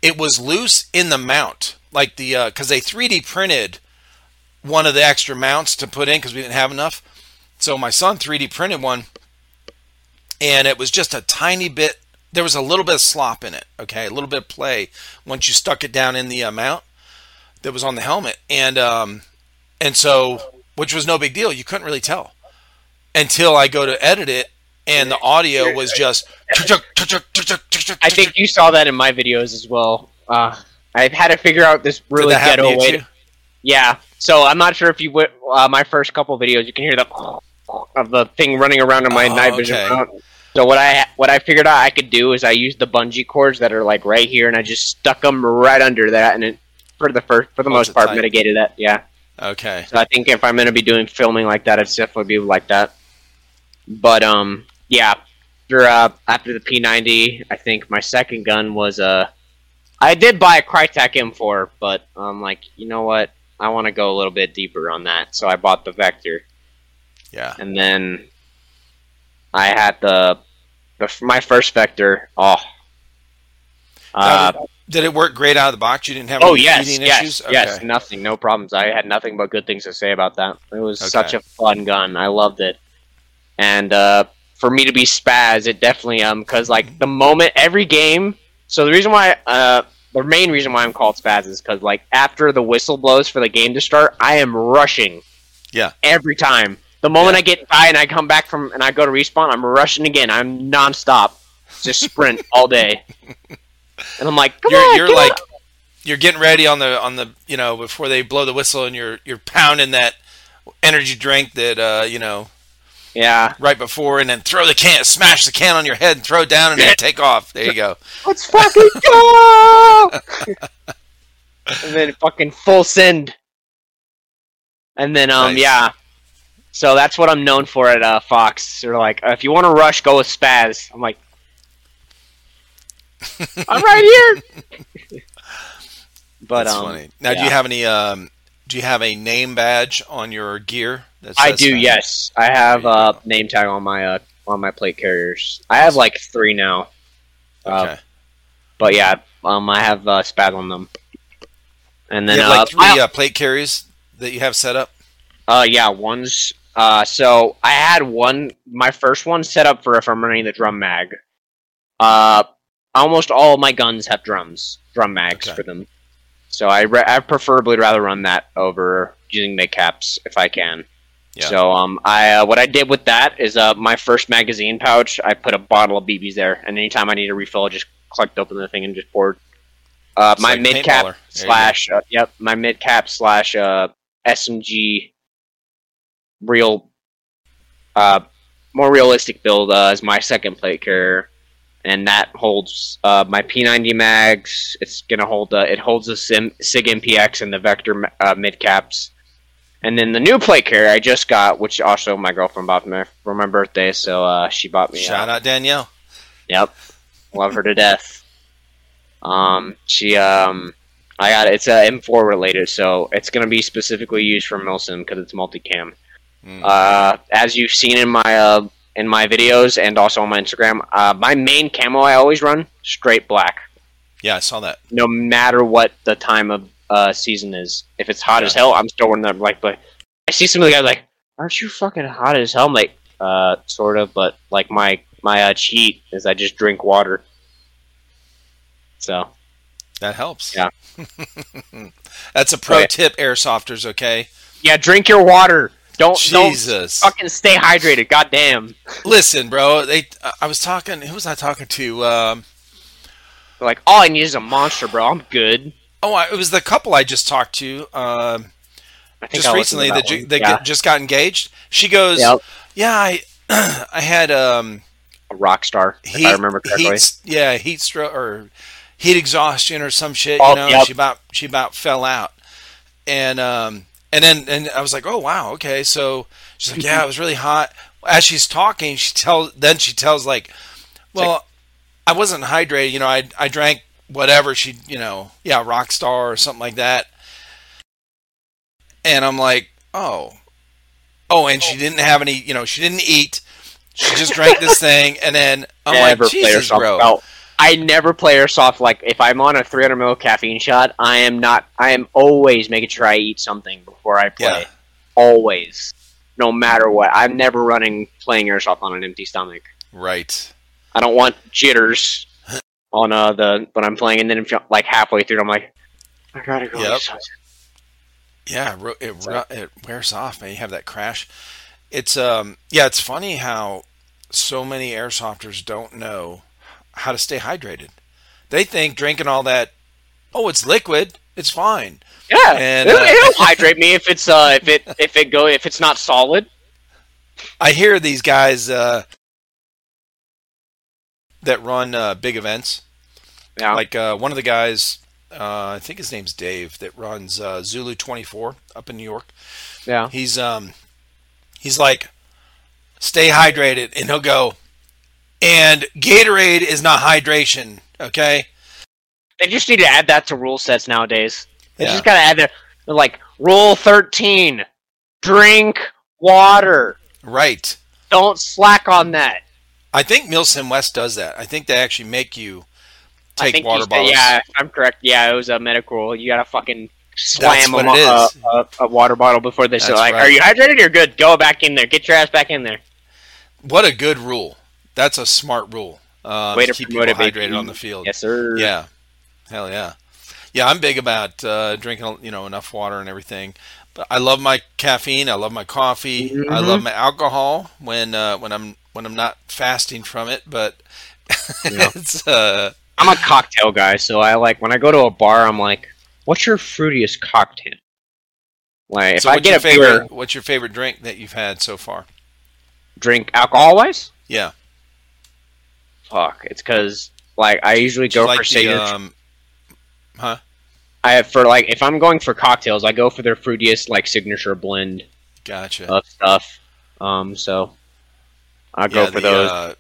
it was loose in the mount like the uh because they 3d printed one of the extra mounts to put in because we didn't have enough so my son 3d printed one and it was just a tiny bit there was a little bit of slop in it okay a little bit of play once you stuck it down in the uh, mount that was on the helmet and um and so which was no big deal you couldn't really tell until i go to edit it and the audio was just I think you saw that in my videos as well. Uh, I've had to figure out this really ghetto way. too? Yeah. So I'm not sure if you would. Uh, my first couple videos, you can hear the of the thing running around in my Oh, night vision. okay. So what I what I figured out I could do is I used the bungee cords that are like right here, and I just stuck them right under that, and it for the first for the Holds most part tight. mitigated that. Yeah. okay So I think if I'm gonna be doing filming like that, it's definitely be like that. But um, yeah. After uh, after the P90, I think my second gun was uh, I did buy a Krytac M4, but I'm like, you know what? I want to go a little bit deeper on that, so I bought the Vector, yeah and then I had the the my first Vector. Oh. Uh, Now, did it work great out of the box you didn't have Oh any yes, yes, issues yes. Okay. Nothing, no problems. I had nothing but good things to say about that. It was Okay. such a fun gun. I loved it, and uh, for me to be spaz, it definitely um because like the moment every game. So the reason why uh the main reason why I'm called spaz is because like after the whistle blows for the game to start, I am rushing. Yeah. Every time. The moment Yeah. I get by and I come back from and I go to respawn, I'm rushing again. I'm nonstop, just sprint all day. And I'm like, you're on, you're like up. you're getting ready on the on the you know before they blow the whistle and you're you're pounding that energy drink that uh you know yeah. right before and then throw the can smash the can on your head and throw it down and then take off there you go Let's fucking go! and then fucking full send. And then um Nice. yeah. So that's what I'm known for at uh, Fox. They're like, if you want to rush, go with Spaz. I'm like, I'm right here. but That's um, funny. Now, do you have any? Um, do you have a name badge on your gear? I do. Yes, I have a go. name tag on my uh, on my plate carriers. I have like three now. Uh, But yeah, um, I have uh, Spaz on them. And then you have uh, like three uh, plate carries that you have set up. Uh, yeah, one's. Uh, so I had one. My first one set up for if I'm running the drum mag. Uh, almost all of my guns have drums, drum mags Okay. for them. So I re- I preferably rather run that over using mid caps if I can. Yeah. So um, I uh, what I did with that is uh, my first magazine pouch. I put a bottle of BBs there, and anytime I need a refill, I just clicked open the thing and just poured. Uh, my like mid cap There you go. slash uh, yep, my mid cap slash uh, SMG real uh, more realistic build uh, is my second plate carrier, and that holds uh, my P90 mags. It's gonna hold uh, it holds the Sim, Sig MPX and the Vector uh, mid caps. And then the new plate carrier I just got, which also my girlfriend bought me for my birthday, so uh, she bought me. Shout out Danielle. Yep, love her to death. Um, she um, I got it. it's a M4 related, so it's gonna be specifically used for Milsim because it's multicam. Mm. Uh, as you've seen in my uh, in my videos and also on my Instagram, uh, my main camo I always run straight black, yeah, I saw that. no matter what the time of uh, season is. If it's hot as hell, I'm still running that black. But I see some of the guys like, "Aren't you fucking hot as hell?" I'm like, uh, sort of, but like my my uh, cheat is I just drink water. So That helps. Yeah. That's a pro Okay. tip, airsofters. Okay. yeah, drink your water. Don't Jesus. don't fucking stay hydrated. Goddamn. Listen, bro. They. I- I was talking. Who was I talking to? Um, They're like, all I need is a monster, bro. I'm good. Oh, I, it was the couple I just talked to. Um, think just recently that, that ju- that yeah. just got engaged. She goes, Yep. "Yeah, I, I had um, a rock star, if I remember correctly. heat, yeah, heat stroke or heat exhaustion or some shit. Oh, you know, yep. she about she about fell out, and um, and then and I was like, oh wow, okay. So she's like, yeah, it was really hot. As she's talking, she tells then she tells like, well, I wasn't hydrated. You know, I I drank whatever she, you know, yeah, rock star or something like that. And I'm like, oh, oh, and she didn't have any. You know, she didn't eat. She just drank this thing, and then I'm never like, Jesus, bro. Oh, I never play airsoft. Like if I'm on a 300 ml caffeine shot, I am not. I am always making sure I eat something before I play. Yeah. Always, no matter what. I'm never running playing airsoft on an empty stomach. Right. I don't want jitters on uh, the when I'm playing, and then you're, like halfway through, I'm like, I gotta go. Yep. Yeah, it, it wears off, man. You have that crash. It's um yeah, it's funny how so many airsofters don't know how to stay hydrated. They think drinking all that, oh, it's liquid, it's fine. Yeah, And, it'll, uh, it'll hydrate me if it's uh if it if it go if it's not solid. I hear these guys uh, that run uh, big events. Yeah, Like uh, one of the guys, uh, I think his name's Dave, that runs uh, Zulu 24 up in New York. yeah. He's um he's like stay hydrated and he'll go and Gatorade is not hydration, okay? They just need to add that to rule sets nowadays. They Yeah. just gotta add their like rule thirteen. Drink water. Right. Don't slack on that. I think MilSim West does that. I think they actually make you take think water bottles. Yeah, I'm correct. Yeah, it was a medical. You gotta fucking slam a, it mo- is. a, a, a water bottle before they say like, right. "Are you hydrated? You're good. Go back in there. Get your ass back in there." What a good rule. That's a smart rule. Um, Way to keep people hydrated on the field. Yes, sir. Yeah. Hell yeah. Yeah, I'm big about uh, drinking, you know, enough water and everything. But I love my caffeine. I love my coffee. I Mhm. love my alcohol when uh, when I'm when I'm not fasting from it. But Yeah. it's uh, I'm a cocktail guy, so I like when I go to a bar. I'm like, "What's your fruitiest cocktail?" Like, if so I get a favorite? beer, What's your favorite drink that you've had so far? drink alcohol wise. Yeah, Fuck, it's because like I usually go like for the, signature. um, huh? I for like if I'm going for cocktails, I go for their fruitiest like signature blend Gotcha. of stuff. Um, so I'll go Yeah, for the, those. Uh,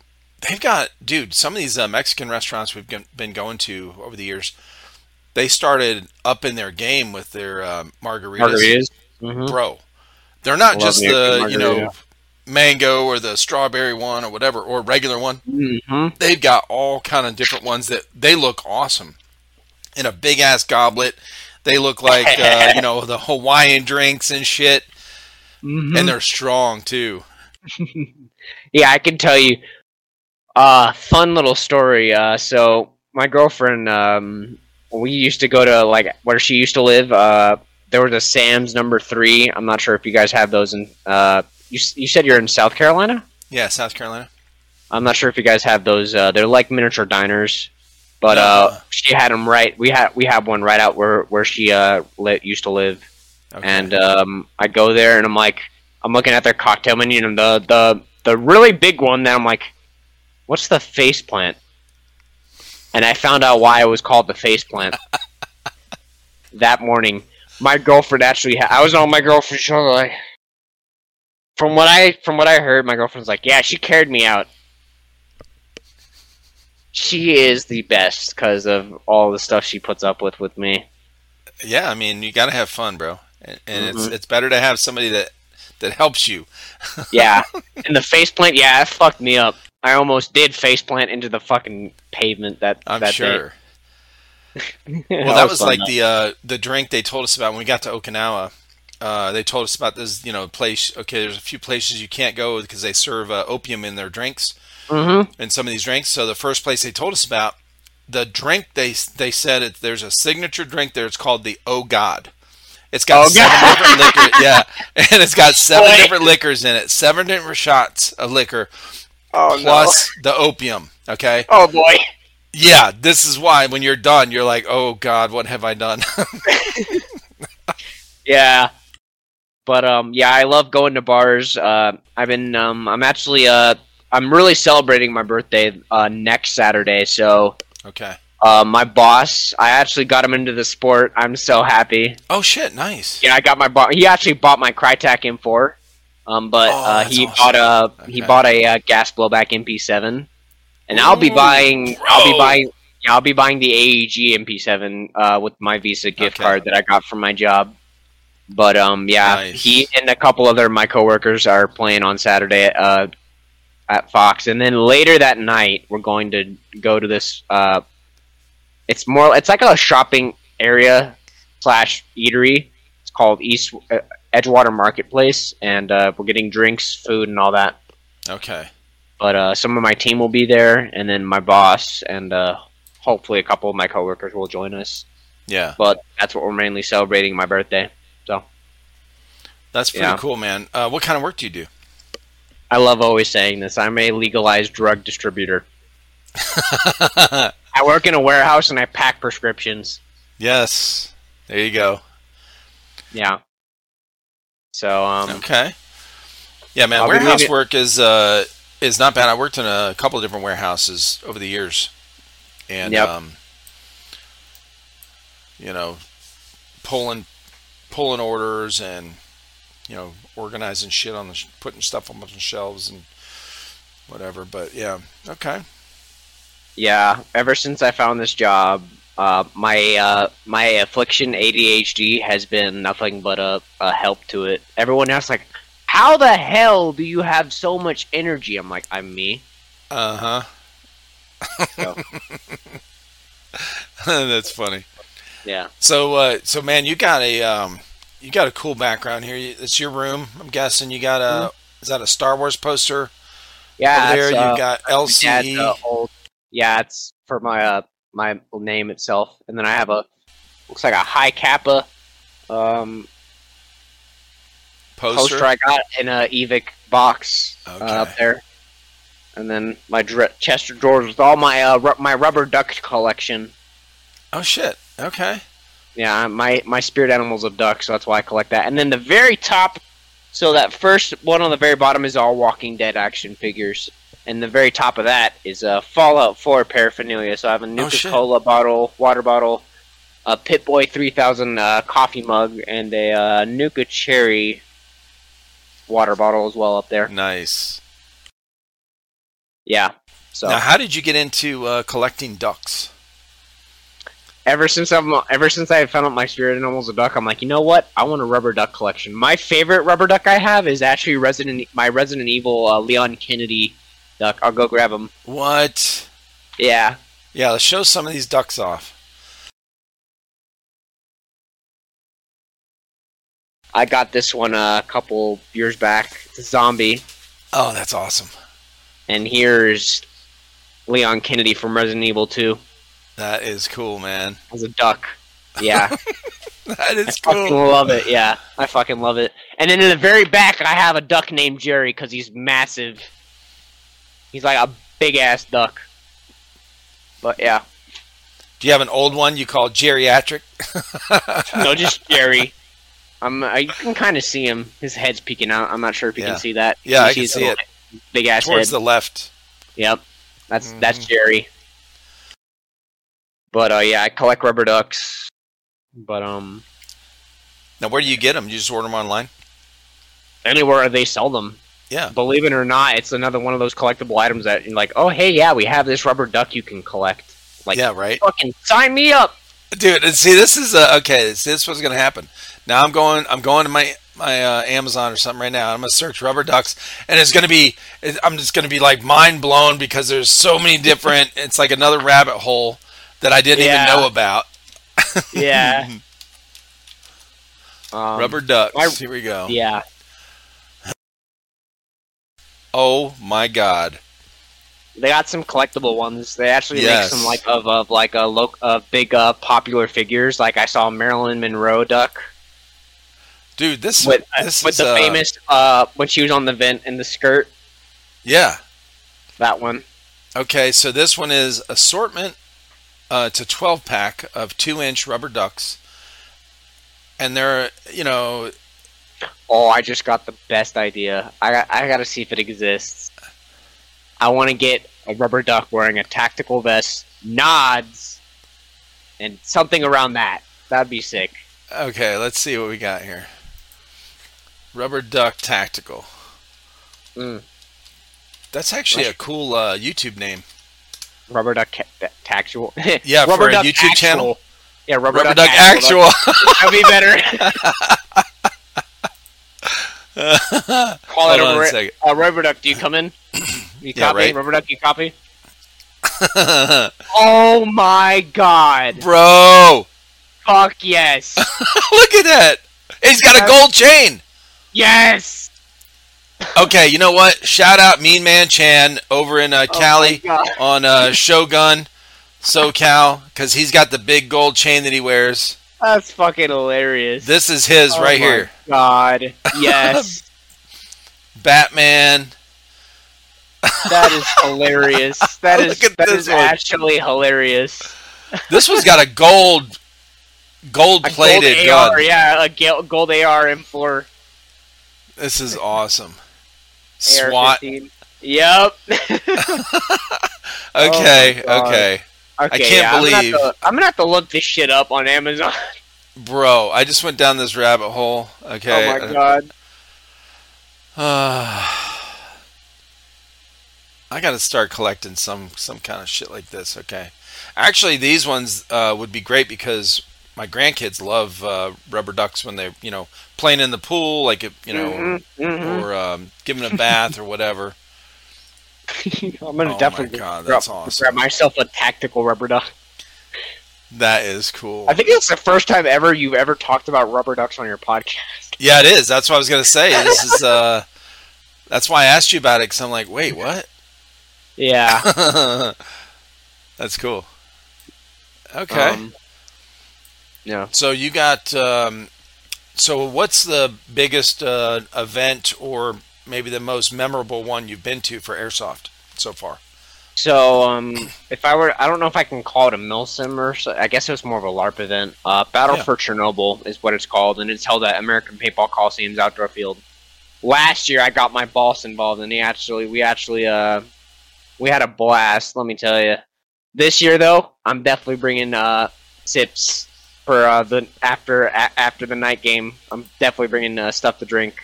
they've got, dude, some of these uh, Mexican restaurants we've been going to over the years, they started up in their game with their uh, margaritas. Margaritas. hmm Bro, they're not just me a good the, you know, mango or the strawberry one or whatever, or regular one. hmm They've got all kind of different ones that they look awesome. In a big ass goblet. They look like, uh, you know, the Hawaiian drinks and shit. hmm And they're strong, too. Yeah, I can tell you. Uh, fun little story. Uh, so my girlfriend, um, we used to go to like where she used to live. Uh, there was a Sam's number three. I'm not sure if you guys have those in. Uh, you you said you're in South Carolina. Yeah, South Carolina. I'm not sure if you guys have those. Uh, they're like miniature diners, but uh, she had them right. We had we have one right out where where she uh li- used to live, Okay. and um, I go there and I'm like, I'm looking at their cocktail menu and the the the really big one. That I'm like, what's the face plant? And I found out why it was called the face plant. that morning, my girlfriend actually. Ha- I was on my girlfriend's shoulder. Like, from what I from what I heard, my girlfriend's like, yeah, she carried me out. She is the best because of all the stuff she puts up with with me. Yeah, I mean, you got to have fun, bro. And, and it's Mhm. it's better to have somebody that that helps you. Yeah, and the face plant, yeah, it fucked me up. I almost did face plant into the fucking pavement that I'm that sure. day. Well, that was fun, like though. the uh, the drink they told us about when we got to Okinawa. Uh, they told us about this, you know, place. Okay, there's a few places you can't go because they serve uh, opium in their drinks, Mhm. in some of these drinks. So the first place they told us about, the drink they they said it, there's a signature drink there. It's called the Oh God. It's got Oh, seven God. different liquor, yeah, and it's got seven Boy. different liquors in it, seven different shots of liquor Oh plus the opium. Okay! Oh boy! yeah, this is why when you're done, you're like, oh God, what have I done? Yeah, but um, yeah, I love going to bars. Uh, I've been um, I'm actually uh, I'm really celebrating my birthday uh next Saturday. So okay. uh, my boss, I actually got him into the sport. I'm so happy. Oh shit, nice. Yeah, I got my bo- he actually bought my Krytac M4. Um, but Oh, uh, he awesome. bought a he bought a uh, gas blowback MP7, and I'll be Ooh, buying I'll be buying yeah I'll be buying the AEG MP7 uh, with my Visa gift Okay. card that I got from my job. But um yeah, Nice. he and a couple other my coworkers are playing on Saturday uh, at Fox, and then later that night we're going to go to this. Uh, it's more it's like a shopping area slash eatery. It's called East uh, Edgewater Marketplace, and uh, we're getting drinks, food, and all that. Okay. But uh, some of my team will be there, and then my boss, and uh, hopefully a couple of my coworkers will join us. Yeah. But that's what we're mainly celebrating my birthday. So That's pretty Yeah. cool, man. Uh, what kind of work do you do? I love always saying this. I'm a legalized drug distributor. I work in a warehouse and I pack prescriptions. yes. There you go. Yeah. So um, Okay. Yeah, man. I'll warehouse work is uh, is not bad. I worked in a couple of different warehouses over the years, and Yep. um, you know, pulling pulling orders and you know organizing shit on the putting stuff on the shelves and whatever. But yeah, okay. Yeah, ever since I found this job, uh, my uh, my affliction ADHD has been nothing but a, a help to it. Everyone else like, how the hell do you have so much energy? I'm like, I'm me. Uh huh. So. That's funny. Yeah. So, uh, so man, you got a um, you got a cool background here. It's your room. I'm guessing you got a is that a Star Wars poster Yeah. there? it's, uh, you got my dad's, LCE uh, old. Yeah, it's for my uh, my name itself, and then I have a looks like a high kappa um, poster. poster I got in a Evike box uh, up there, and then my dr- chest of drawers with all my uh, ru- my rubber duck collection. Oh shit. Okay. Yeah, my my spirit animal's a duck, so that's why I collect that. And then the very top, so that first one on the very bottom is all Walking Dead action figures, and the very top of that is a Fallout 4 paraphernalia. So I have a Oh, Nuka shit. Cola bottle, water bottle, a Pip-Boy 3000 uh, coffee mug, and a uh, Nuka Cherry water bottle as well up there. Nice. Yeah. So Now, how did you get into uh, collecting ducks? ever since I'm ever since I found out my spirit animal's a duck, I'm like, you know what? I want a rubber duck collection. My favorite rubber duck I have is actually Resident my Resident Evil uh, Leon Kennedy duck. I'll go grab him. What? Yeah. Yeah, let's show some of these ducks off. I got this one a couple years back. It's a zombie, Oh, that's awesome. and here's Leon Kennedy from Resident Evil 2 That is cool, man. as a duck. Yeah. That is cool. I fucking love it. Yeah, I fucking love it. And then in the very back, I have a duck named Jerry because he's massive. He's like a big ass duck. But yeah, Do you have an old one you call geriatric? no, just Jerry. I'm. Uh, you can kind of see him. His head's peeking out. I'm not sure if you Yeah. can see that. Yeah, You I can see little Big ass Towards head. the left. Yep, that's that's Mhm. Jerry. But uh, yeah, I collect rubber ducks. But um, Now, where do you get them? You just order them online? anywhere they sell them. Yeah. Believe it or not, it's another one of those collectible items that you're like, oh hey, yeah, we have this rubber duck you can collect. Like, yeah, right. fucking sign me up. dude and see this is uh, okay this, this was gonna happen now i'm going i'm going to my my uh, amazon or something right now i'm gonna search rubber ducks and it's gonna be i'm just gonna be like mind blown because there's so many different it's like another rabbit hole that i didn't Yeah. even know about Yeah. Um, rubber ducks I- here we go Yeah. Oh my god They got some collectible ones. They actually Yes. make some like of, of like a lo- of big uh, popular figures. Like I saw Marilyn Monroe duck dude this with this with is, the uh, famous uh when she was on the vent in the skirt. yeah That one. okay so this one is assortment uh, it's a 12 pack of 2 inch rubber ducks and they're you know Oh, I just got the best idea. I I got to see if it exists. I want to get a rubber duck wearing a tactical vest, nods, and something around that. That'd be sick. Okay, let's see what we got here. Rubber Duck Tactical. Mm. That's actually a cool uh, YouTube name. Rubber duck ca- tactual. Yeah, rubber for a duck YouTube actual. channel. Yeah, rubber, Rubber, duck, Duck actual. Actual. That'd be better. Call it a a second. uh, rubber duck. Do you come in? You Yeah, copy? right. Rubber duck. You copy? Oh my god! Bro, Fuck yes! look at that. He's got a gold chain. yes! Okay, you know what? Shout out Mean Man Chan over in uh, Oh Cali God. on uh, Shogun, SoCal, because he's got the big gold chain that he wears. That's fucking hilarious. This is his Oh right my here. God, yes, Batman. that is hilarious. That is that is one. actually hilarious. This one's got a gold, gold A plated gold gun. AR, yeah, a gold AR M4 This is awesome. SWAT. AR-15. Yep. Okay, Oh God. Okay. Okay, can't yeah, I'm gonna believe- to- I'm gonna have to look this shit up on Amazon. Bro, I just went down this rabbit hole. Okay. Oh my god. Uh, I got to start collecting some some kind of shit like this. Okay. Actually, these ones uh, would be great because my grandkids love uh, rubber ducks when they're you know playing in the pool, like you know, Mhm, mhm. or um, giving a bath or whatever. I'm gonna Oh definitely god, grab, awesome. grab myself a tactical rubber duck. That is cool. I think it's the first time ever you've ever talked about rubber ducks on your podcast. Yeah, it is. That's what I was gonna say. This is uh, that's why I asked you about it because I'm like, wait, what? Yeah. that's cool. Okay. Um, yeah. So you got. Um, so what's the biggest uh, event or maybe the most memorable one you've been to for airsoft so far? So, um, if I were, I don't know if I can call it a milsim or so, I guess it was more of a LARP event. Uh, Battle Yeah. for Chernobyl is what it's called, and it's held at American Paintball Coliseum's outdoor field. Last year, I got my boss involved, and he actually, we actually, uh, we had a blast. Let me tell you. This year, though, I'm definitely bringing uh, sips for uh, the after a, after the night game. I'm definitely bringing uh, stuff to drink.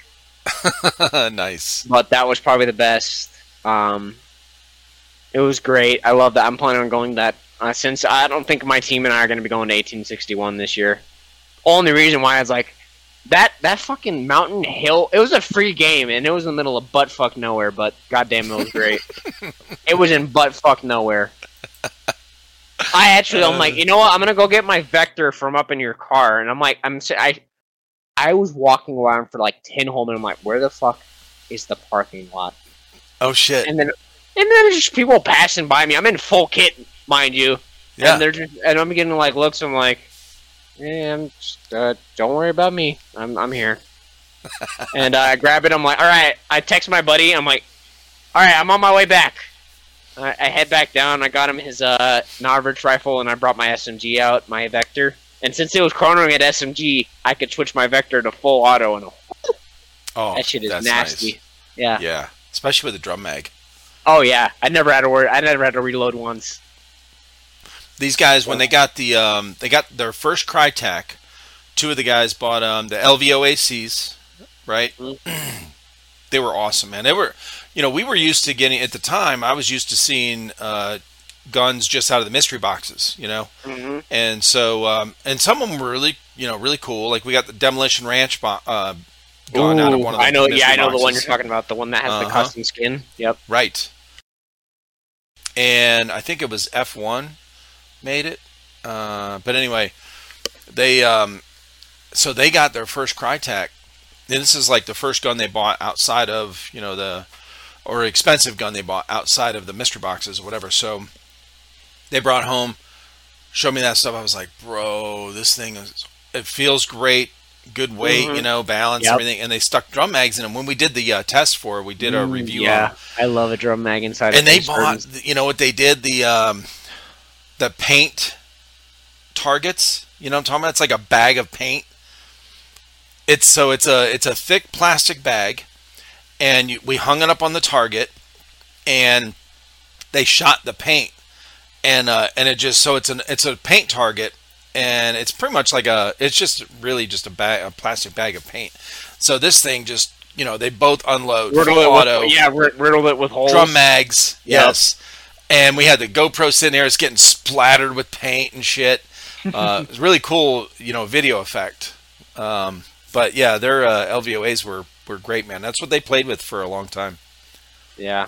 nice. but that was probably the best. Um, it was great. I love that. I'm planning on going that uh, since I don't think my team and I are going to be going to 1861 this year. Only reason why is like that that fucking mountain hill. It was a free game and it was in the middle of butt fuck nowhere. But goddamn, it was great. it was in butt fuck nowhere. I actually, I'm like, you know what? I'm gonna go get my vector from up in your car, and I'm like, I'm I, I was walking around for like ten whole minutes. I'm like, where the fuck is the parking lot? Oh shit. And then, and then there's just people passing by me. I'm in full kit, mind you, Yeah. and they're just, and I'm getting like looks. I'm like, yeah, I'm just, uh, don't worry about me. I'm, I'm here. and uh, I grab it. I'm like, all right. I text my buddy. I'm like, all right, I'm on my way back. I, I head back down. I got him his uh, Novritsch rifle, and I brought my SMG out, my Vector. And since it was cornering at SMG, I could switch my Vector to full auto, and Oh, that shit is nasty. nice. Yeah. Yeah, especially with the drum mag. Oh yeah. I never had to worry. I never had to reload once. These guys, when they got the um, they got their first Krytac, two of the guys bought um, the LVOACs, right? they were awesome, man. They were, you know, we were used to getting at the time. I was used to seeing uh, guns just out of the mystery boxes, you know, Mm-hmm. and so um, and some of them were really, you know, really cool. Like we got the Demolition Ranch bo- uh, gun out of one of the I know. Yeah, I know the one you're talking about. The one that has the Uh-huh. custom skin. Yep. Right. And I think it was F1 made it. Uh, but anyway, they um, so they got their first Krytac. And this is like the first gun they bought outside of you know the or expensive gun they bought outside of the mystery boxes or whatever. So they brought home, showed me that stuff. I was like, bro, this thing is it feels great, good weight, Mhm. you know, balance, Yep. everything. And they stuck drum mags in them. When we did the uh, test for, it, we did a Mm, review. Yeah, I love a drum mag inside. and they bought curtains. you know what they did the um the paint targets you know what i'm talking about it's like a bag of paint it's so it's a it's a thick plastic bag and you, we hung it up on the target and they shot the paint and uh and it just so it's an it's a paint target and it's pretty much like a it's just really just a bag a plastic bag of paint so this thing just you know they both unload Riddle full it with- yeah, ri- riddled it with holes. drum mags. Yep. Yes. And we had the GoPro sitting there. It's getting splattered with paint and shit. Uh, it was really cool, you know, video effect. Um, but yeah, their uh, LVOAs were, were great, man. That's what they played with for a long time. Yeah.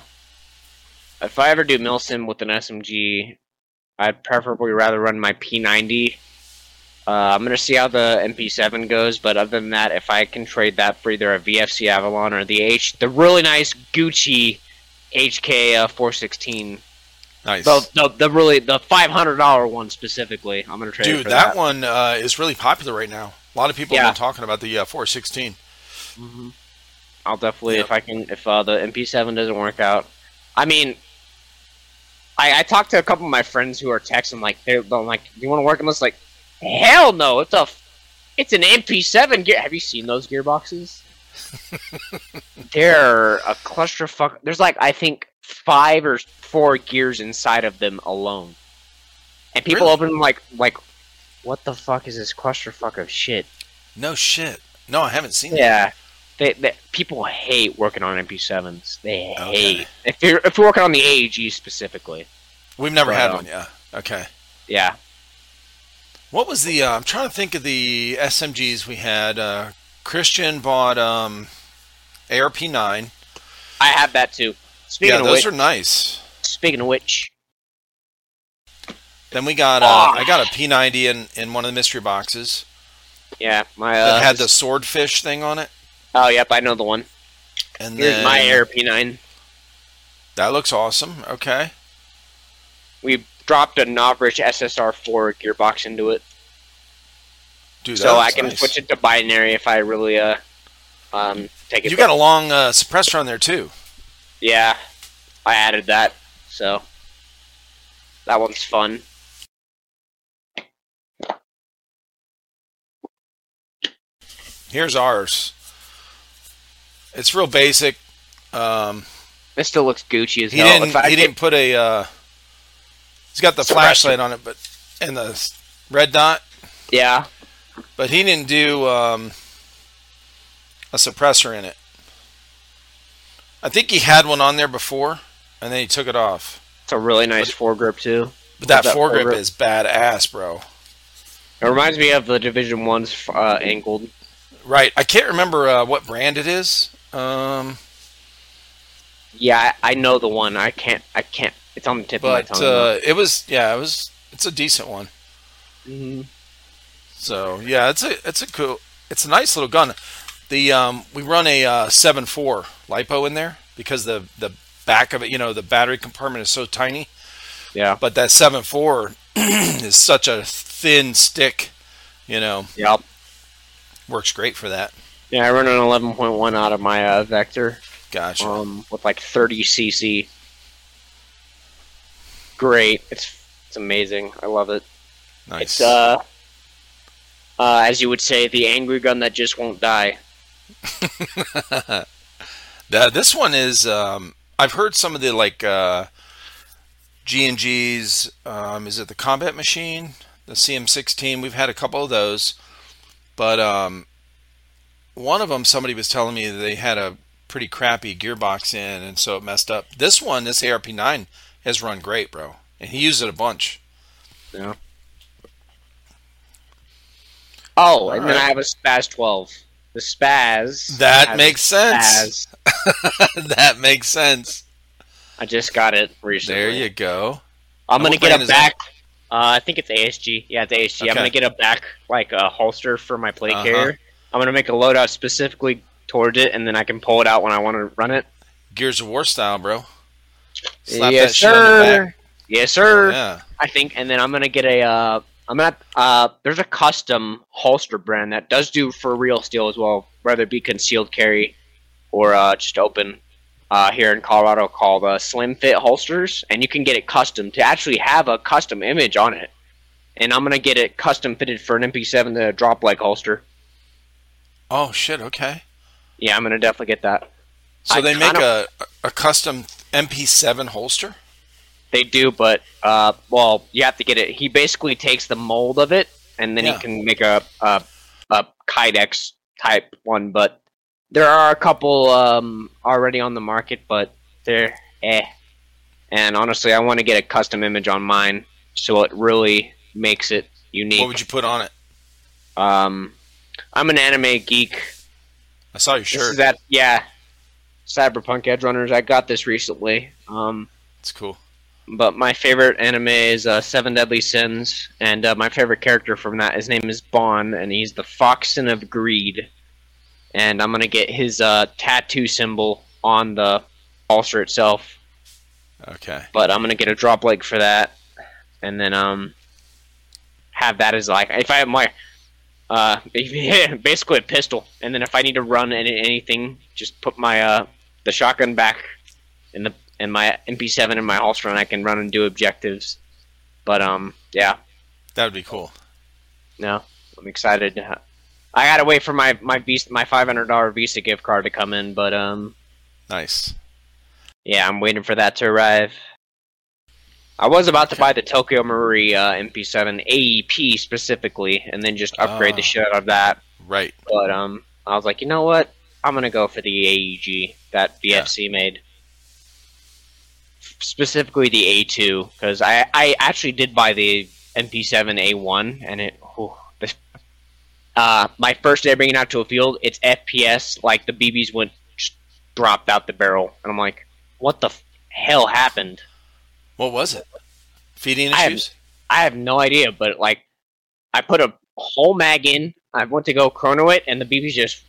If I ever do Milsim with an SMG, I'd preferably rather run my P90. Uh, I'm gonna see how the MP7 goes, but other than that, if I can trade that for either a VFC Avalon or the H, the really nice Gucci HK uh, 416, Nice. the, the the really the $500 one specifically, I'm gonna trade Dude, for that, that. one uh, is really popular right now. A lot of people Yeah. have been talking about the uh, 416. hmm I'll definitely Yep. if I can if uh, the MP7 doesn't work out. I mean, I, I talked to a couple of my friends who are techs and like they're, they're like, "Do you want to work on this?" Like, hell no! It's a, it's an MP7 gear. Have you seen those gearboxes? They're a clusterfuck. There's like I think five or four gears inside of them alone, and people Really? open them like like, what the fuck is this clusterfuck of shit? No shit. No, I haven't seen that. They, they, people hate working on MP7s. They Okay. hate if you're if you're working on the AEG specifically. We've never Right had on. one, yeah. Okay. Yeah, What was the? Uh, I'm trying to think of the SMGs we had. Uh, Christian bought um, ARP9. I have that too. Speaking Yeah, of those which, are nice. speaking of which, Then we got. Uh. I got a P90 in in one of the mystery boxes yeah, my that uh, had the swordfish thing on it, oh yep, I know the one. and Here's then my ARP9. that looks awesome. Okay. We dropped a Novritsch SSR4 gearbox into it, Dude, that so I can nice. switch it to binary if I really uh um take it. You got a long uh, suppressor on there too. yeah, I added that, so that one's fun. Here's ours. It's real basic. Um, This still looks Gucci as he hell. didn't. He didn't put a. Uh, he's got the flashlight on it, but and the red dot. Yeah, but he didn't do um, a suppressor in it. I think he had one on there before, and then he took it off. It's a really nice foregrip too. But that, That foregrip foregrip- is badass, bro. It reminds me of the Division One's uh, angled. Right. I can't remember uh, what brand it is. Um, Yeah, I, I know the one. I can't. I can't. It's on the tip but of my tongue. uh, it was yeah, it was. It's a decent one. Mhm. So yeah, it's a it's a cool. It's a nice little gun. The um, we run a uh, seven four lipo in there because the the back of it, you know, the battery compartment is so tiny. Yeah. But that seven four is such a thin stick. You know, Yep. works great for that. Yeah, I run an 11.1 out of my uh, Vector Gotcha. um, with like 30 cc. Great. It's it's amazing. I love it. nice. It's uh, uh, as you would say, the angry gun that just won't die. Now, this one is. Um, I've heard some of the like uh, G and G's. Um, is it the Combat Machine, the CM16? We've had a couple of those, but um, one of them, somebody was telling me that they had a pretty crappy gearbox in, and so it messed up. This one, this ARP9, has run great, bro, and he used it a bunch. Yeah. Oh, and then I have a SPAS-12. The Spaz. That makes sense. Spaz. that makes sense. I just got it recently. There you go. I'm And gonna get a back. Uh, I think it's ASG. Yeah, it's ASG. I'm gonna get a back like a holster for my plate Uh-huh. carrier. I'm gonna make a loadout specifically towards it, and then I can pull it out when I want to run it. Gears of War style, bro. Slap yes, that shit on the sir. Yes, sir. Yeah. I think, and then I'm gonna get a. Uh, I'm gonna. Uh, there's a custom holster brand that does do for real steel as well, whether it be concealed carry or uh, just open. Uh, here in Colorado, called uh, Slim Fit holsters, and you can get it custom to actually have a custom image on it. And I'm gonna get it custom fitted for an MP7 to drop leg holster. Oh shit. Okay. Yeah, I'm gonna definitely get that. So I they make a a custom MP7 holster. They do, but uh, well, you have to get it. He basically takes the mold of it, and then Yeah. he can make a a, a Kydex type one. But there are a couple um, already on the market, but they're eh. And honestly, I want to get a custom image on mine, so it really makes it unique. What would you put on it? um, I'm an anime geek. I saw your shirt. that, yeah. Cyberpunk Edgerunners. I got this recently. Um, It's cool. but my favorite anime is uh, Seven Deadly Sins, and uh, my favorite character from that, his name is Ban, and he's the Fox's Sin of Greed. And I'm gonna get his uh, tattoo symbol on the holster itself, Okay. but I'm gonna get a drop leg for that, and then um, have that as like if I have my uh, basically a pistol, and then if I need to run any, anything, just put my uh, the shotgun back in the in my MP7 in my holster, and I can run and do objectives. But um, yeah, That would be cool. no, I'm excited. I gotta wait for my my Visa, my five hundred dollar Visa gift card to come in, but um, Nice. yeah, I'm waiting for that to arrive. I was about to buy the Tokyo Marui uh, MP7 AEP specifically, and then just upgrade the Ah. shit out of that. Right. But um, I was like, you know what? I'm gonna go for the AEG that VFC made, specifically the A2, because I I actually did buy the MP7 A1, and it. whew, this, uh, my first day bringing it out to a field, its FPS like the BBs went just dropped out the barrel, and I'm like, what the f- hell happened? What was it? Feeding I have- issues? I have no idea, but like, I put a whole mag in. I went to go chrono it, and the BBs just,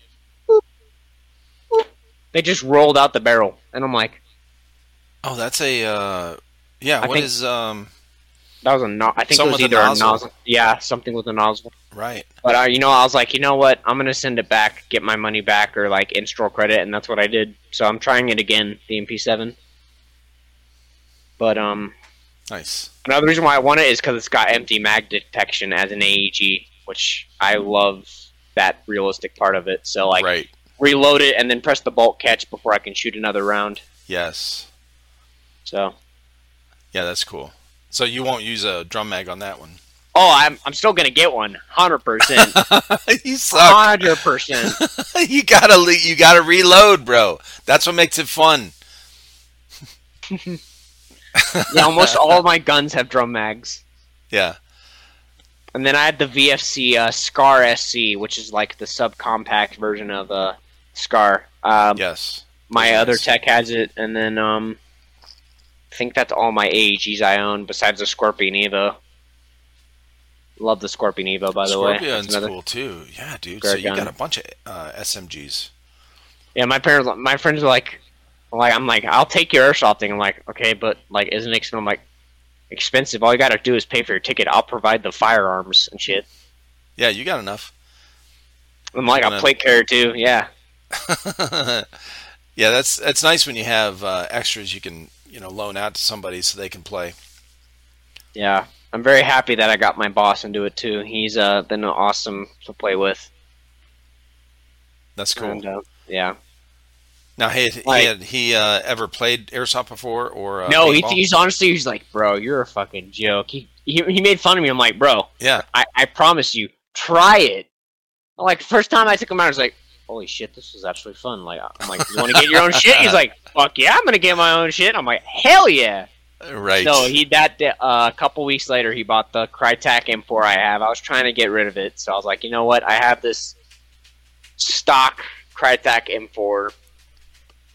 they just rolled out the barrel, and I'm like, Oh, that's a. Uh, yeah. I What is um? that was a no. I think it was with a either a nozzle. nozzle. Yeah, something with a nozzle. Right. But uh, you know, I was like, you know what? I'm gonna send it back, get my money back, or like in-store credit, and that's what I did. So I'm trying it again, the MP7. But um, Nice. Another reason why I want it is because it's got empty mag detection as an AEG, which I love that realistic part of it. So like right. reload it and then press the bolt catch before I can shoot another round. Yes. So Yeah, that's cool. So you won't use a drum mag on that one. Oh, I'm I'm still gonna get one, hundred percent, you suck. hundred percent. you gotta you gotta reload, bro. That's what makes it fun. Yeah, almost all my guns have drum mags. Yeah. And then I had the VFC uh, Scar SC, which is like the subcompact version of uh, Scar. Um, Yes. my are other tech has it, and then um, I think that's all my AEGs I own besides the Scorpion Evo. Love the Scorpion Evo, by the way. That's Scorpion's another- cool too. Yeah, dude. Great so you gun. got a bunch of uh, SMGs. Yeah, my parents, my friends are like, like I'm like, I'll take your airsoft thing. I'm like, okay, but like, isn't it? I'm like, expensive. All you gotta do is pay for your ticket. I'll provide the firearms and shit. Yeah, you got enough. I'm like, Gonna- I'll plate carrier too. Yeah, yeah, that's that's nice when you have uh, extras you can you know loan out to somebody so they can play. yeah. I'm very happy that I got my boss into it too. He's uh been awesome to play with. That's cool. And, uh, yeah. Now, hey, he Like- had he uh, ever played airsoft before or uh, no, he, he's honestly he's like, bro, you're a fucking joke. He he, he made fun of me. I'm like, bro, yeah, I, I promise you, try it. Like first time I took him out, I was like, holy shit, this was actually fun. Like I'm like, you want to get your own shit? He's like, fuck yeah, I'm gonna get my own shit. I'm like, hell yeah. right. So he that uh, a couple weeks later, he bought the Krytac M4 I have. I was trying to get rid of it, so I was like, you know what? I have this stock Krytac M4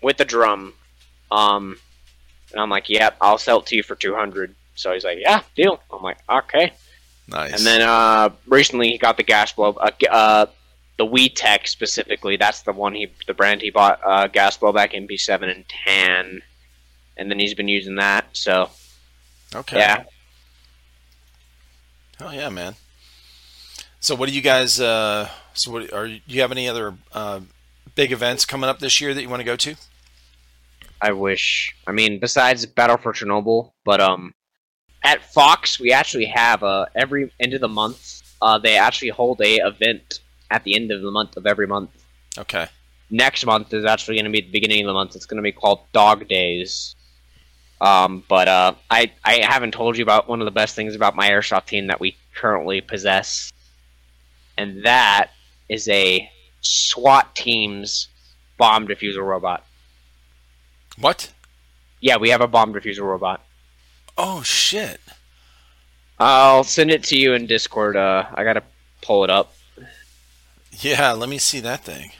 with the drum. Um, and I'm like, yep, I'll sell it to you for 200. So he's like, yeah, deal. I'm like, okay. nice. And then uh, recently he got the gas blow, uh, uh, the WeTech specifically. That's the one he, the brand he bought, uh, gas blowback MP7 and 10. And then he's been using that. So okay. yeah, Oh yeah, man. So what do you guys? Uh, so what are you have any other uh, big events coming up this year that you want to go to? I wish. I mean, besides Battle for Chernobyl, but um, at Fox we actually have uh every end of the month. Uh, they actually hold a event at the end of the month of every month. Okay. Next month is actually going to be the beginning of the month. It's going to be called Dog Days. Um, but uh, I I haven't told you about one of the best things about my airsoft team that we currently possess, and that is a SWAT team's bomb diffuser robot. What? Yeah, we have a bomb diffuser robot. Oh shit! I'll send it to you in Discord. Uh, I gotta pull it up. Yeah, let me see that thing.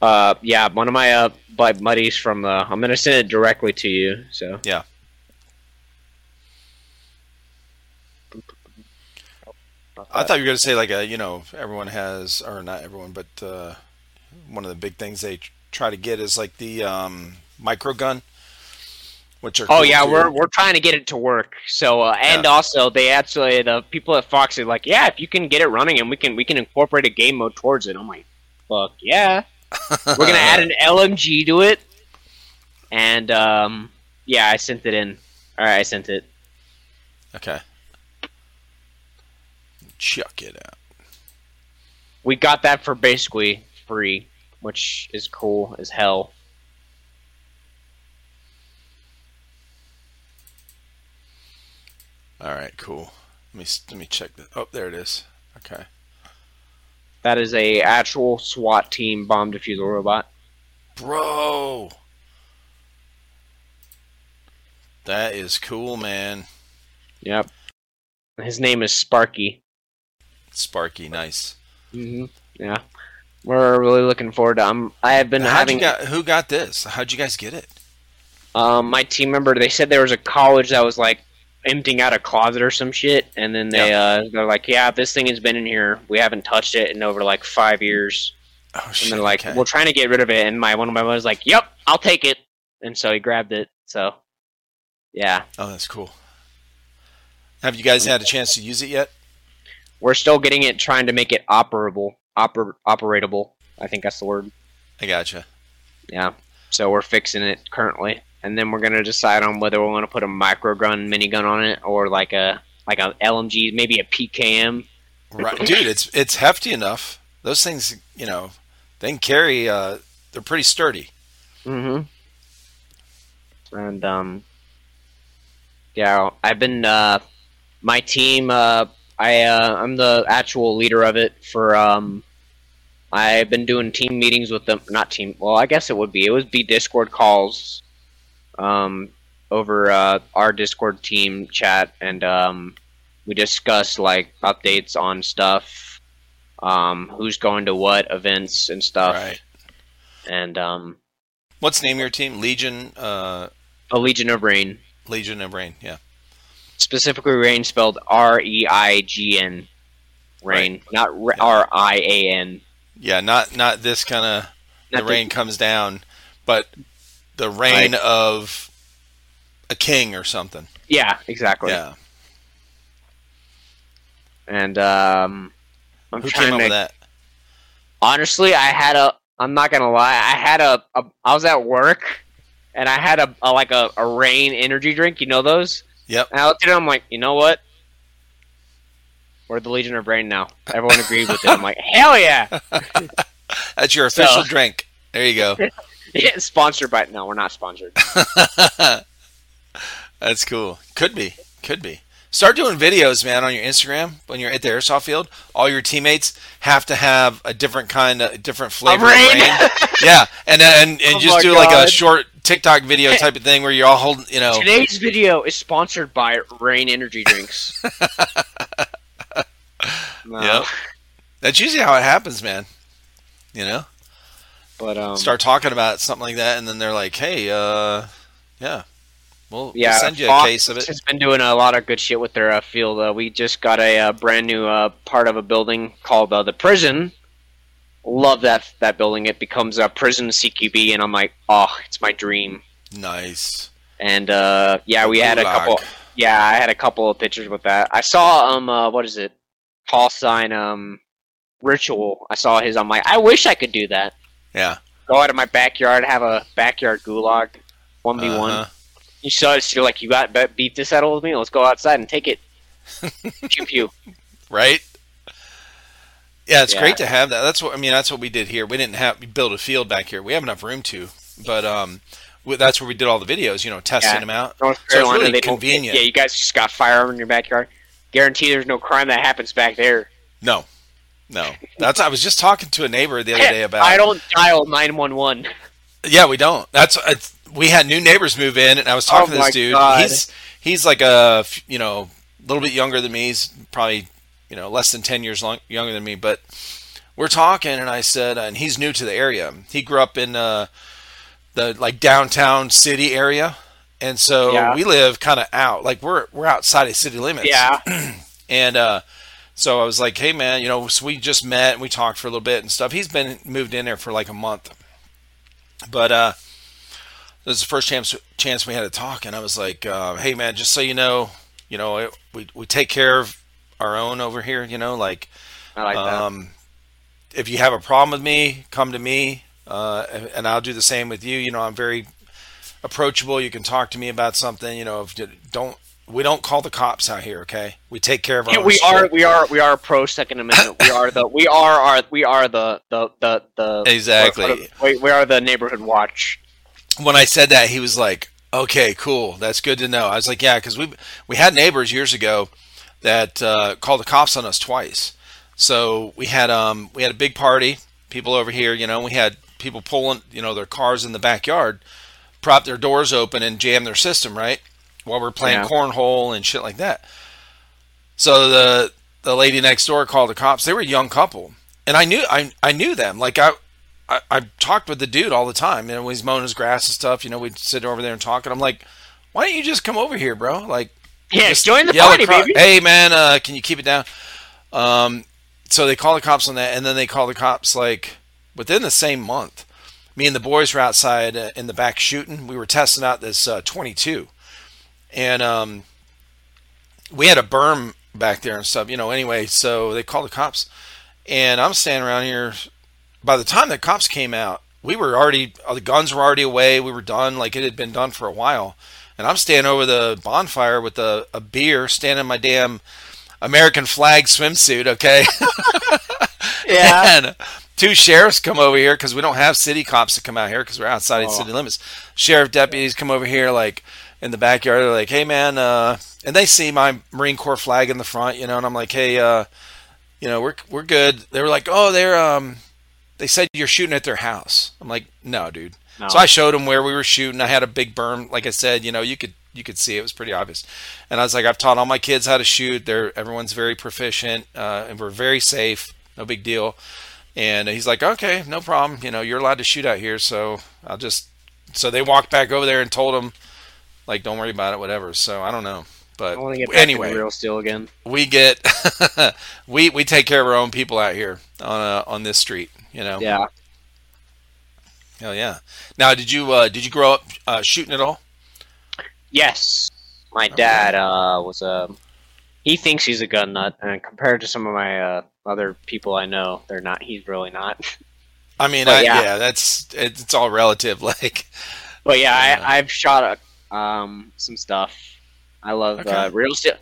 Uh, yeah, one of my uh bu- buddies from the. I'm gonna send it directly to you. So Yeah. I thought you were going to say like a you know everyone has or not everyone but uh, one of the big things they try to get is like the um, micro gun, which are Oh cool, yeah, too. we're we're trying to get it to work. So uh, and Yeah. also they actually the people at Fox are like, yeah, if you can get it running and we can we can incorporate a game mode towards it. I'm like, fuck yeah. We're gonna add an LMG to it, and um, yeah, I sent it in. All right, I sent it. okay. Chuck it out. We got that for basically free, which is cool as hell. All right, cool. Let me let me check that. Oh, there it is. Okay. That is a actual SWAT team bomb diffuser robot. Bro. That is cool, man. Yep. His name is Sparky. Sparky, nice. hmm Yeah. We're really looking forward to. Um, I have been How'd having got, who got this? How'd you guys get it? um, my team member. They said there was a college that was like emptying out a closet or some shit, and then they uh, they're like, "Yeah, this thing has been in here. We haven't touched it in over like five years." Oh And shit! they're like, okay. "We're trying to get rid of it." And my one of my was like, "Yep, I'll take it." And so he grabbed it. So, yeah, oh, that's cool. Have you guys had a chance to use it yet? we're still getting it, trying to make it operable, oper- operatable. I think that's the word. I gotcha. Yeah. So we're fixing it currently, and then we're gonna decide on whether we want to put a micro gun minigun on it or like a like a LMG, maybe a PKM. Right, dude. It's it's hefty enough. Those things, you know, they can carry. Uh, they're pretty sturdy. Mm-hmm. And um, yeah, I've been uh, my team, uh, I uh, I'm the actual leader of it for. Um, I've been doing team meetings with them. Not team. Well, I guess it would be. It would be Discord calls, um, over uh, our Discord team chat, and um, we discuss like updates on stuff, um, who's going to what events and stuff, Right. and um, What's the name of your team? Legion. Uh, a Legion of Reign. Legion of Reign. Yeah. specifically reign spelled R E I G N. Reign, not R I A N. Yeah. Not not this kind of the- rain comes down, but the reign Like- of a king or something. Yeah, exactly. Yeah. And um, I'm Who trying came up to. with that? Honestly, I had a. I'm not gonna lie. I had a. a I was at work, and I had a, a like a, a Reign energy drink. You know those? Yep. And I looked at it. I'm like, you know what? We're the Legion of Reign now. Everyone agreed with it. I'm like, hell yeah! That's your official So- drink. There you go. Yeah, sponsored by. No, we're not sponsored. That's cool. Could be. Could be. Start doing videos, man, on your Instagram when you're at the airsoft field. All your teammates have to have a different kind of different flavor of Reign? Reign. yeah, and uh, and and Oh just do like a short TikTok video type of thing where you're all holding, you know. Today's video is sponsored by Reign Energy Drinks. No, Yep. That's usually how it happens, man. You know, But um, start talking about something like that, and then they're like, "Hey, uh, yeah, we'll, yeah, we'll send you a case of it." has been doing a lot of good shit with their uh, field. Uh, we just got a uh, brand new uh, part of a building called uh, the prison. Love that that building. It becomes a prison CQB, and I'm like, oh, it's my dream. Nice. And uh, yeah, we had a Gulag. couple. Yeah, I had a couple of pictures with that. I saw um, uh, what is it? Call sign um, ritual. I saw his. I'm like, I wish I could do that. Yeah. Go out of my backyard, have a backyard gulag, one v one. Uh-huh. You saw it. You're like, you got beat this settle with me. Let's go outside and take it. pew pew. right? Yeah, it's Yeah. great to have that. That's what I mean. That's what we did here. We didn't have we built a field back here. We have enough room to, but um, that's where we did all the videos. You know, testing Yeah. them out. North So it's Carolina, really they convenient. Yeah, you guys just got firearm in your backyard. Guarantee there's no crime that happens back there. No, no. That's I was just talking to a neighbor the other day about. I don't dial nine one one. Yeah, we don't. That's it's, we had new neighbors move in, and I was talking Oh to this dude. God. He's he's like a you know a little bit younger than me. He's probably you know less than ten years long, younger than me. But we're talking, and I said, and he's new to the area. He grew up in uh, the like downtown city area, and so Yeah. we live kind of out. Like we're we're outside of city limits. Yeah, And uh, so I was like, hey, man, you know, so we just met and we talked for a little bit and stuff. He's been moved in there for like a month. But uh, this is the first chance, chance we had to talk. And I was like, uh, hey, man, just so you know, you know, it, we, we take care of our own over here, you know, like, I like that. um, if you have a problem with me, come to me, uh, and, and I'll do the same with you. You know, I'm very approachable. You can talk to me about something. You know, if don't we don't call the cops out here. Okay, we take care of our. Yeah, own we shit. are we are we are pro Second Amendment. We are the we are our we are the the the, the Exactly. We, we are the neighborhood watch. When I said that, he was like, "Okay, cool. That's good to know." I was like, "Yeah," because we we had neighbors years ago that uh, called the cops on us twice. So we had um we had a big party, people over here. You know, we had people pulling you know their cars in the backyard, prop their doors open and jam their system right while we're playing Yeah. cornhole and shit like that. So the the lady next door called the cops. They were a young couple, and I knew I I knew them. Like I. I, I talked with the dude all the time. You know, when he's mowing his grass and stuff. You know, we'd sit over there and talk. And I'm like, "Why don't you just come over here, bro? Like, Yeah, join the party, across- baby. Hey, man, uh, can you keep it down? Um, so they call the cops on that, and then they call the cops like within the same month. Me and the boys were outside uh, in the back shooting. We were testing out this uh, 22, and um, we had a berm back there and stuff. You know, anyway, so they called the cops, and I'm standing around here. By the time the cops came out, we were already uh, the guns were already away. We were done, like it had been done for a while. And I'm standing over the bonfire with a, a beer, standing in my damn American flag swimsuit. Okay, Yeah. and two sheriffs come over here because we don't have city cops to come out here because we're outside of Oh. city limits. Sheriff deputies come over here like, in the backyard. They're like, "Hey, man," uh, and they see my Marine Corps flag in the front, you know, and I'm like, "Hey, uh, you know, we're we're good." They were like, "Oh, they're um, they said you're shooting at their house." I'm like, "No, dude." No. So I showed them where we were shooting. I had a big berm, like I said, you know, you could you could see it was pretty obvious. And I was like, I've taught all my kids how to shoot. They're everyone's very proficient, uh, and we're very safe. No big deal. And he's like, okay, no problem. You know, you're allowed to shoot out here, so I'll just. So they walked back over there and told him, like, don't worry about it, whatever. So I don't know, but I get back anyway, real steel again. we get we we take care of our own people out here on uh, on this street. You know, Yeah. hell yeah. Now, did you uh, did you grow up uh, shooting at all? Yes, my dad uh, was a. He thinks he's a gun nut, and compared to some of my uh, other people I know, they're not. He's really not. I mean, I, yeah. yeah. that's it's, it's all relative. Like, But yeah, Yeah. I, I've shot a, um, some stuff. I love uh, real steel.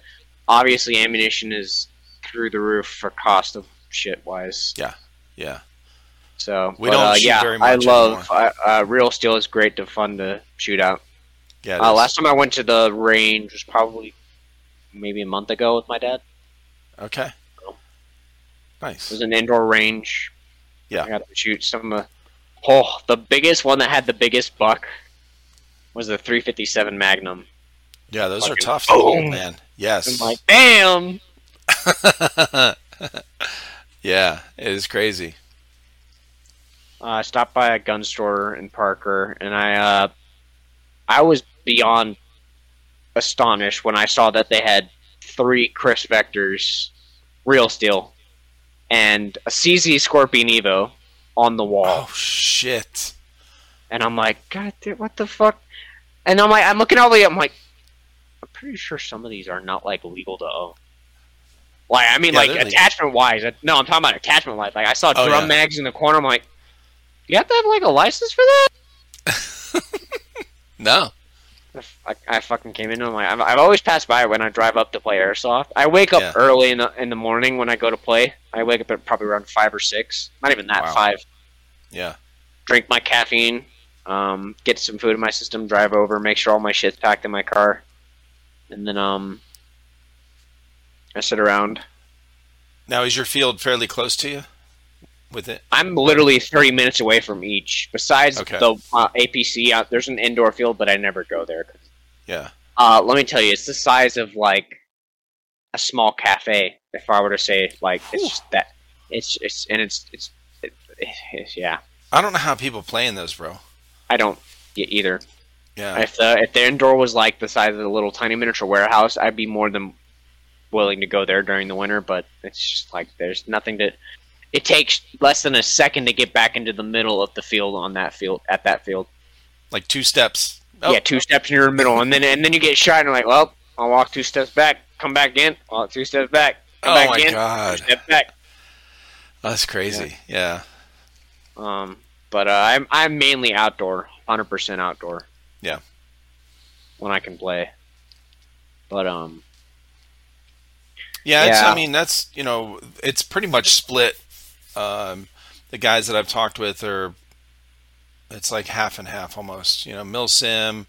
Obviously, ammunition is through the roof for cost of shit wise. yeah, yeah. So We but, don't uh, shoot yeah, very much. I love uh, uh, real steel is great to fun to shoot out. yeah. Uh, last time I went to the range was probably maybe a month ago with my dad. okay, It nice. was an indoor range. Yeah. I got to shoot some. Uh, oh, the biggest one that had the biggest buck was the 357 Magnum. Yeah, those are tough to hold, man. Yes. I'm like, bam! yeah, it is crazy. Uh, I stopped by a gun store in Parker, and I uh, I was beyond astonished when I saw that they had three Kriss Vectors, real steel, and a CZ Scorpion Evo on the wall. Oh shit. And I'm like, God, what the fuck? And I'm like, I'm looking all the way. I'm like, I'm pretty sure some of these are not like legal to own. Like, I mean, Yeah, like attachment wise. No, I'm talking about attachment wise. Like, I saw Oh, drum yeah. mags in the corner. I'm like, you have to have like a license for that? No. I, I fucking came in. and I'm like, I've, I've always passed by when I drive up to play airsoft. I wake up Yeah. early in the in the morning when I go to play. I wake up at probably around five or six. Not even that Wow. five. Yeah. drink my caffeine, um, get some food in my system, drive over, make sure all my shit's packed in my car, and then um, I sit around. Now, is your field fairly close to you? With it? I'm literally 30 minutes away from each. Besides Okay. the uh, APC, uh, there's an indoor field, but I never go there. Yeah. Uh, let me tell you, it's the size of like a small cafe. If I were to say like it's just that, it's it's and it's it's, it, it's yeah. I don't know how people play in those, bro. I don't get either. Yeah. If the if the indoor was like the size of the little tiny miniature warehouse, I'd be more than willing to go there during the winter. But it's just like there's nothing to. It takes less than a second to get back into the middle of the field on that field at that field. Like two steps. Oh, Yeah, two steps in your middle, and then and then you get shot, and you're like, well, I'll walk two steps back, come back in, walk two steps back, come Oh back my in, God. two steps back. That's crazy. Yeah. Um, but uh, I'm I'm mainly outdoor, hundred percent outdoor. Yeah. When I can play, but um, Yeah, it's, Yeah. I mean that's you know it's pretty much split. Um, the guys that I've talked with are it's like half and half almost. You know, milsim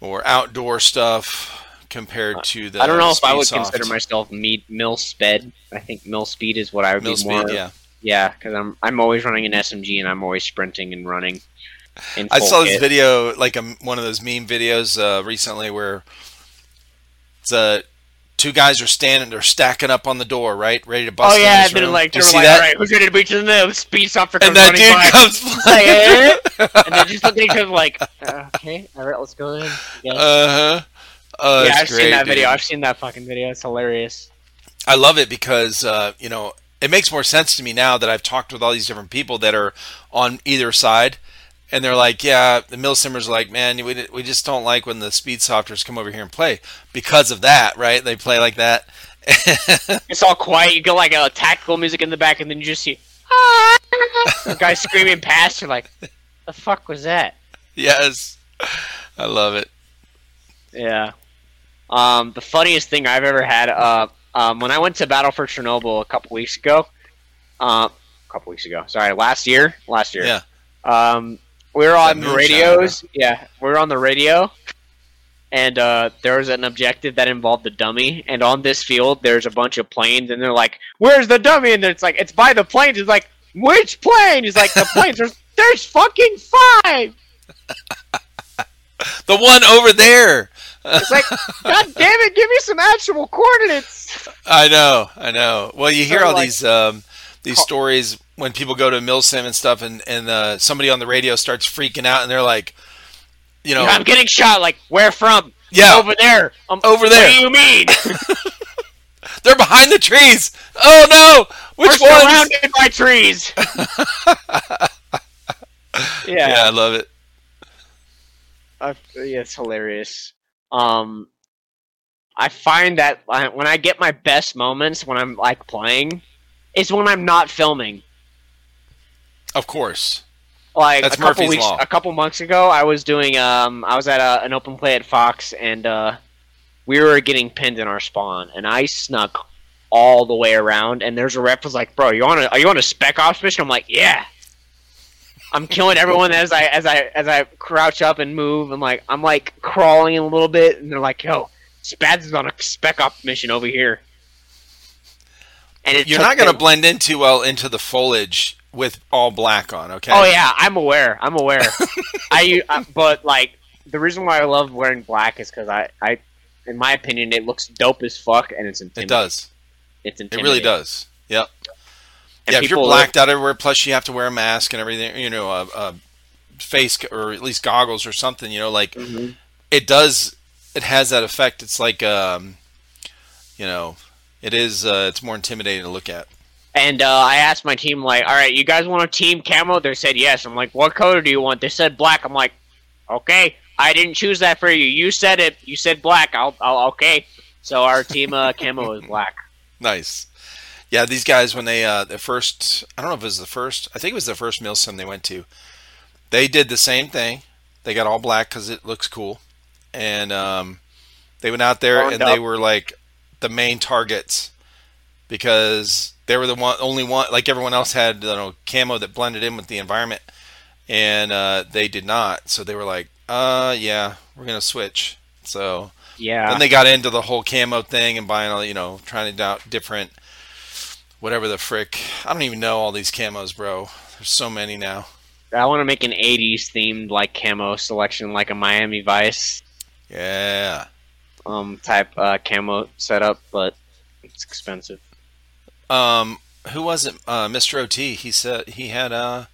or outdoor stuff compared to the. I don't know if I would Speedsoft. consider myself me, mill sped. I think mill speed is what I would mill be speed. more. Yeah, yeah, because I'm I'm always running an SMG and I'm always sprinting and running. I saw this video, like a, one of those meme videos uh, recently, where uh, two guys are standing, they're stacking up on the door, right, ready to bust. Oh yeah, and then room. like they're like, that? all right, who's ready to beat to the middle speed softer and that dude by. comes Like, eh? flying. and they're just looking at each other like, uh, okay, all right, let's go in. Yeah, uh huh. Oh, yeah I've great, seen that video. I've seen that fucking video. It's hilarious. I love it because uh, you know it makes more sense to me now that I've talked with all these different people that are on either side, and they're like, "Yeah, the milsimmers are like, man, we we just don't like when the speed softers come over here and play because of that, right? They play like that." It's all quiet. You get like a tactical music in the back, and then you just see ah! the guy screaming past. You're like, the fuck was that? yes, I love it. Yeah. Um, the funniest thing I've ever had, uh, um, when I went to Battle for Chernobyl a couple weeks ago, uh, a couple weeks ago, sorry, last year, last year. Yeah. Um, we were on the radios. Yeah, we were on the radio, and uh, there was an objective that involved the dummy. And on this field, there's a bunch of planes, and they're like, "Where's the dummy?" And it's like, "It's by the planes." It's like, "Which plane?" He's like, "The planes." There's there's fucking five. The one over there. It's like, God damn it, give me some actual coordinates. I know, I know. Well, you hear So, all like- these um, these stories when people go to Milsim and stuff, and and uh, somebody on the radio starts freaking out, and they're like, you know, I'm getting shot. Like, where from? Yeah. over there. Um, Over there. What do you mean? they're behind the trees. Oh no, which We're ones? surrounded by trees. yeah, Yeah, I love it. I, yeah, it's hilarious. Um, I find that when I get my best moments when I'm like playing, is when I'm not filming. Of course. Like That's a couple Murphy's weeks, Law. a couple months ago, I was doing um, I was at a, an open play at Fox, and uh, we were getting pinned in our spawn, and I snuck all the way around, and there's a rep was like, "Bro, you on a are you on a spec ops mission?" I'm like, "Yeah." I'm killing everyone as I as I as I crouch up and move, and like I'm like crawling a little bit, and they're like, "Yo, Spaz is on a spec op mission over here." And it You're not going to them- blend in too well into the foliage with all black on. Okay. Oh yeah, I'm aware. I'm aware. I, I but like the reason why I love wearing black is because I, I, in my opinion, it looks dope as fuck, and it's It does. It's It really does. Yep. And yeah, if you're blacked out everywhere, plus you have to wear a mask and everything, you know, a, a face or at least goggles or something, you know, like Mhm. it does. It has that effect. It's like, um, you know, it is. Uh, it's more intimidating to look at. And uh, I asked my team, like, "All right, you guys want a team camo?" They said yes. I'm like, "What color do you want?" They said black. I'm like, "Okay, I didn't choose that for you. You said it. You said black. I'll, I'll okay." So our team uh, camo is black. Nice. Yeah, these guys when they uh, the first, I don't know if it was the first. I think it was the first milsim they went to. They did the same thing. They got all black because it looks cool, and um, they went out there and they were like the main targets because they were the one only one like everyone else had you know camo that blended in with the environment, and uh, they did not. So they were like, uh, yeah, we're gonna switch. So Yeah. then they got into the whole camo thing and buying all, you know, trying to out different, whatever the frick. I don't even know all these camos, bro. There's so many now. I want to make an '80s themed like camo selection, like a Miami Vice Yeah. um type uh, camo setup, but it's expensive. Um, who was it? Uh, Mr. OT. He said he had uh,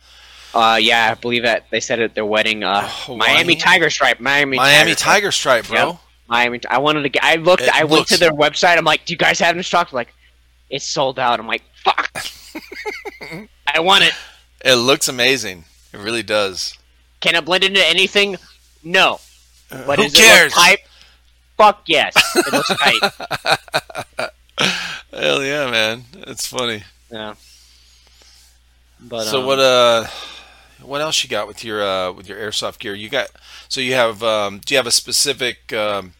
Uh, yeah, I believe that they said at their wedding. Uh, Hawaii? Miami Tiger Stripe, Miami, Miami Tiger, Tiger Stripe, bro. Yep. Miami. I wanted to get. I looked. It I went to their website. I'm like, do you guys have in stock? Like, it's sold out. I'm like, fuck. I want it. It looks amazing. It really does. Can it blend into anything? No. But who is it cares? tight? Fuck yes. It looks tight. Hell yeah, man. It's funny. Yeah. But so um, what uh what else you got with your uh with your airsoft gear you got so you have um do you have a specific um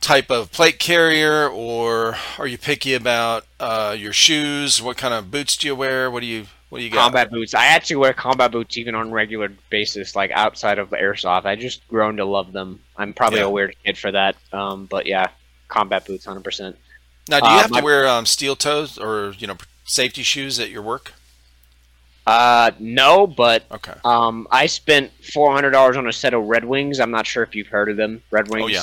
type of plate carrier or are you picky about uh your shoes what kind of boots do you wear what do you what do you got combat boots. I actually wear combat boots even on a regular basis, like outside of airsoft. I just grown to love them. I'm probably Yeah. a weird kid for that. Um, but yeah, combat boots, hundred percent. now do you uh, have to wear um steel toes or you know safety shoes at your work Uh, no, but okay um, I spent four hundred dollars on a set of Red Wings. I'm not sure if you've heard of them. Red Wings. Oh, yeah.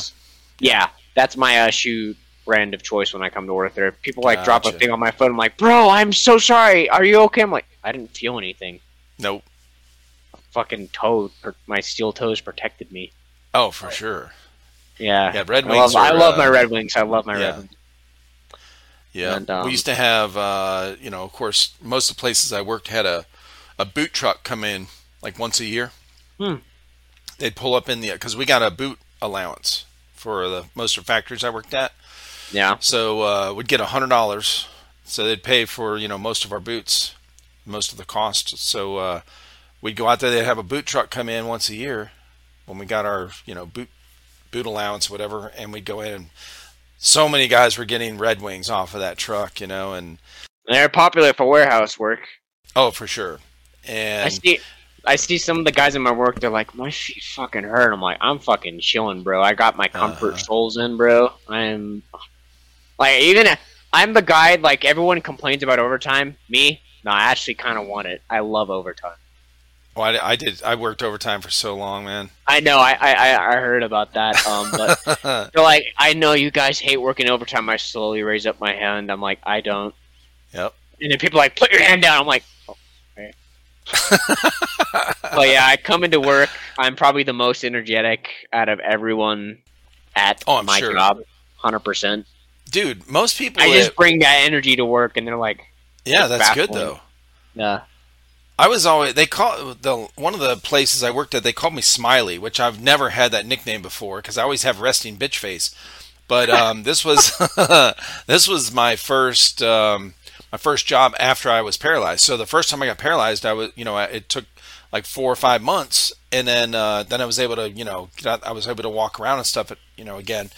Yeah, that's my uh, shoe brand of choice when I come to work there. People like drop a thing on my foot. I'm like, bro, I'm so sorry. Are you okay? I'm like, I didn't feel anything. nope Fucking toe, my steel toes protected me. oh for sure Yeah. yeah red I wings love, I love uh, my Red Wings. I love my yeah. Red Wings. Yeah, And, um, we used to have, uh, you know, of course, most of the places I worked had a, a boot truck come in like once a year. Hmm. They'd pull up in the because we got a boot allowance for the most of the factories I worked at. Yeah. So uh, we'd get a hundred dollars. So they'd pay for you know most of our boots, most of the cost. So uh, we'd go out there. They'd have a boot truck come in once a year when we got our you know boot boot allowance, whatever, and we'd go in and so many guys were getting Red Wings off of that truck, you know, and They're popular for warehouse work. oh for sure. I And see. I see some of the guys in my work. They're like, my feet fucking hurt. I'm like, I'm fucking chilling, bro. I got my comfort Uh-huh. soles in, bro. I'm like, even I'm the guy. Like everyone complains about overtime. Me, no, I actually kind of want it. I love overtime. Well, I, I did. I worked overtime for so long, man. I know. I I, I heard about that. Um, but they're like, I know you guys hate working overtime. I slowly raise up my hand. I'm like, I don't. Yep. And then people are like, put your hand down. I'm like, oh. But yeah, I come into work. I'm probably the most energetic out of everyone at Oh, my sure. job. Hundred percent. Dude, most people. I just bring that energy to work, and they're like, yeah, that's good though. Yeah. I was always they call the one of the places I worked at. They called me Smiley, which I've never had that nickname before because I always have resting bitch face. But um, this was this was my first um, my first job after I was paralyzed. So the first time I got paralyzed, I was you know it took like four or five months, and then uh, then I was able to you know I was able to walk around and stuff. You know again.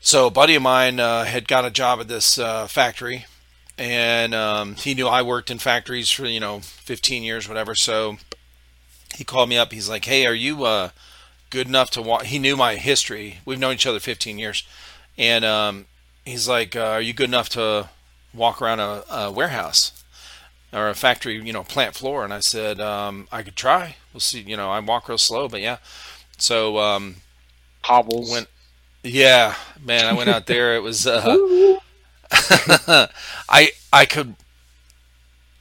So a buddy of mine uh, had got a job at this uh, factory, and um, he knew I worked in factories for you know 15 years, whatever. So he called me up. He's like, "Hey, are you uh, good enough to walk?" He knew my history. We've known each other 15 years, and um, he's like, uh, "Are you good enough to walk around a, a warehouse or a factory, you know, plant floor?" And I said, um, "I could try. We'll see. You know, I walk real slow, but yeah." So um, Hobbles. when yeah, man, I went out there. It was uh, I I could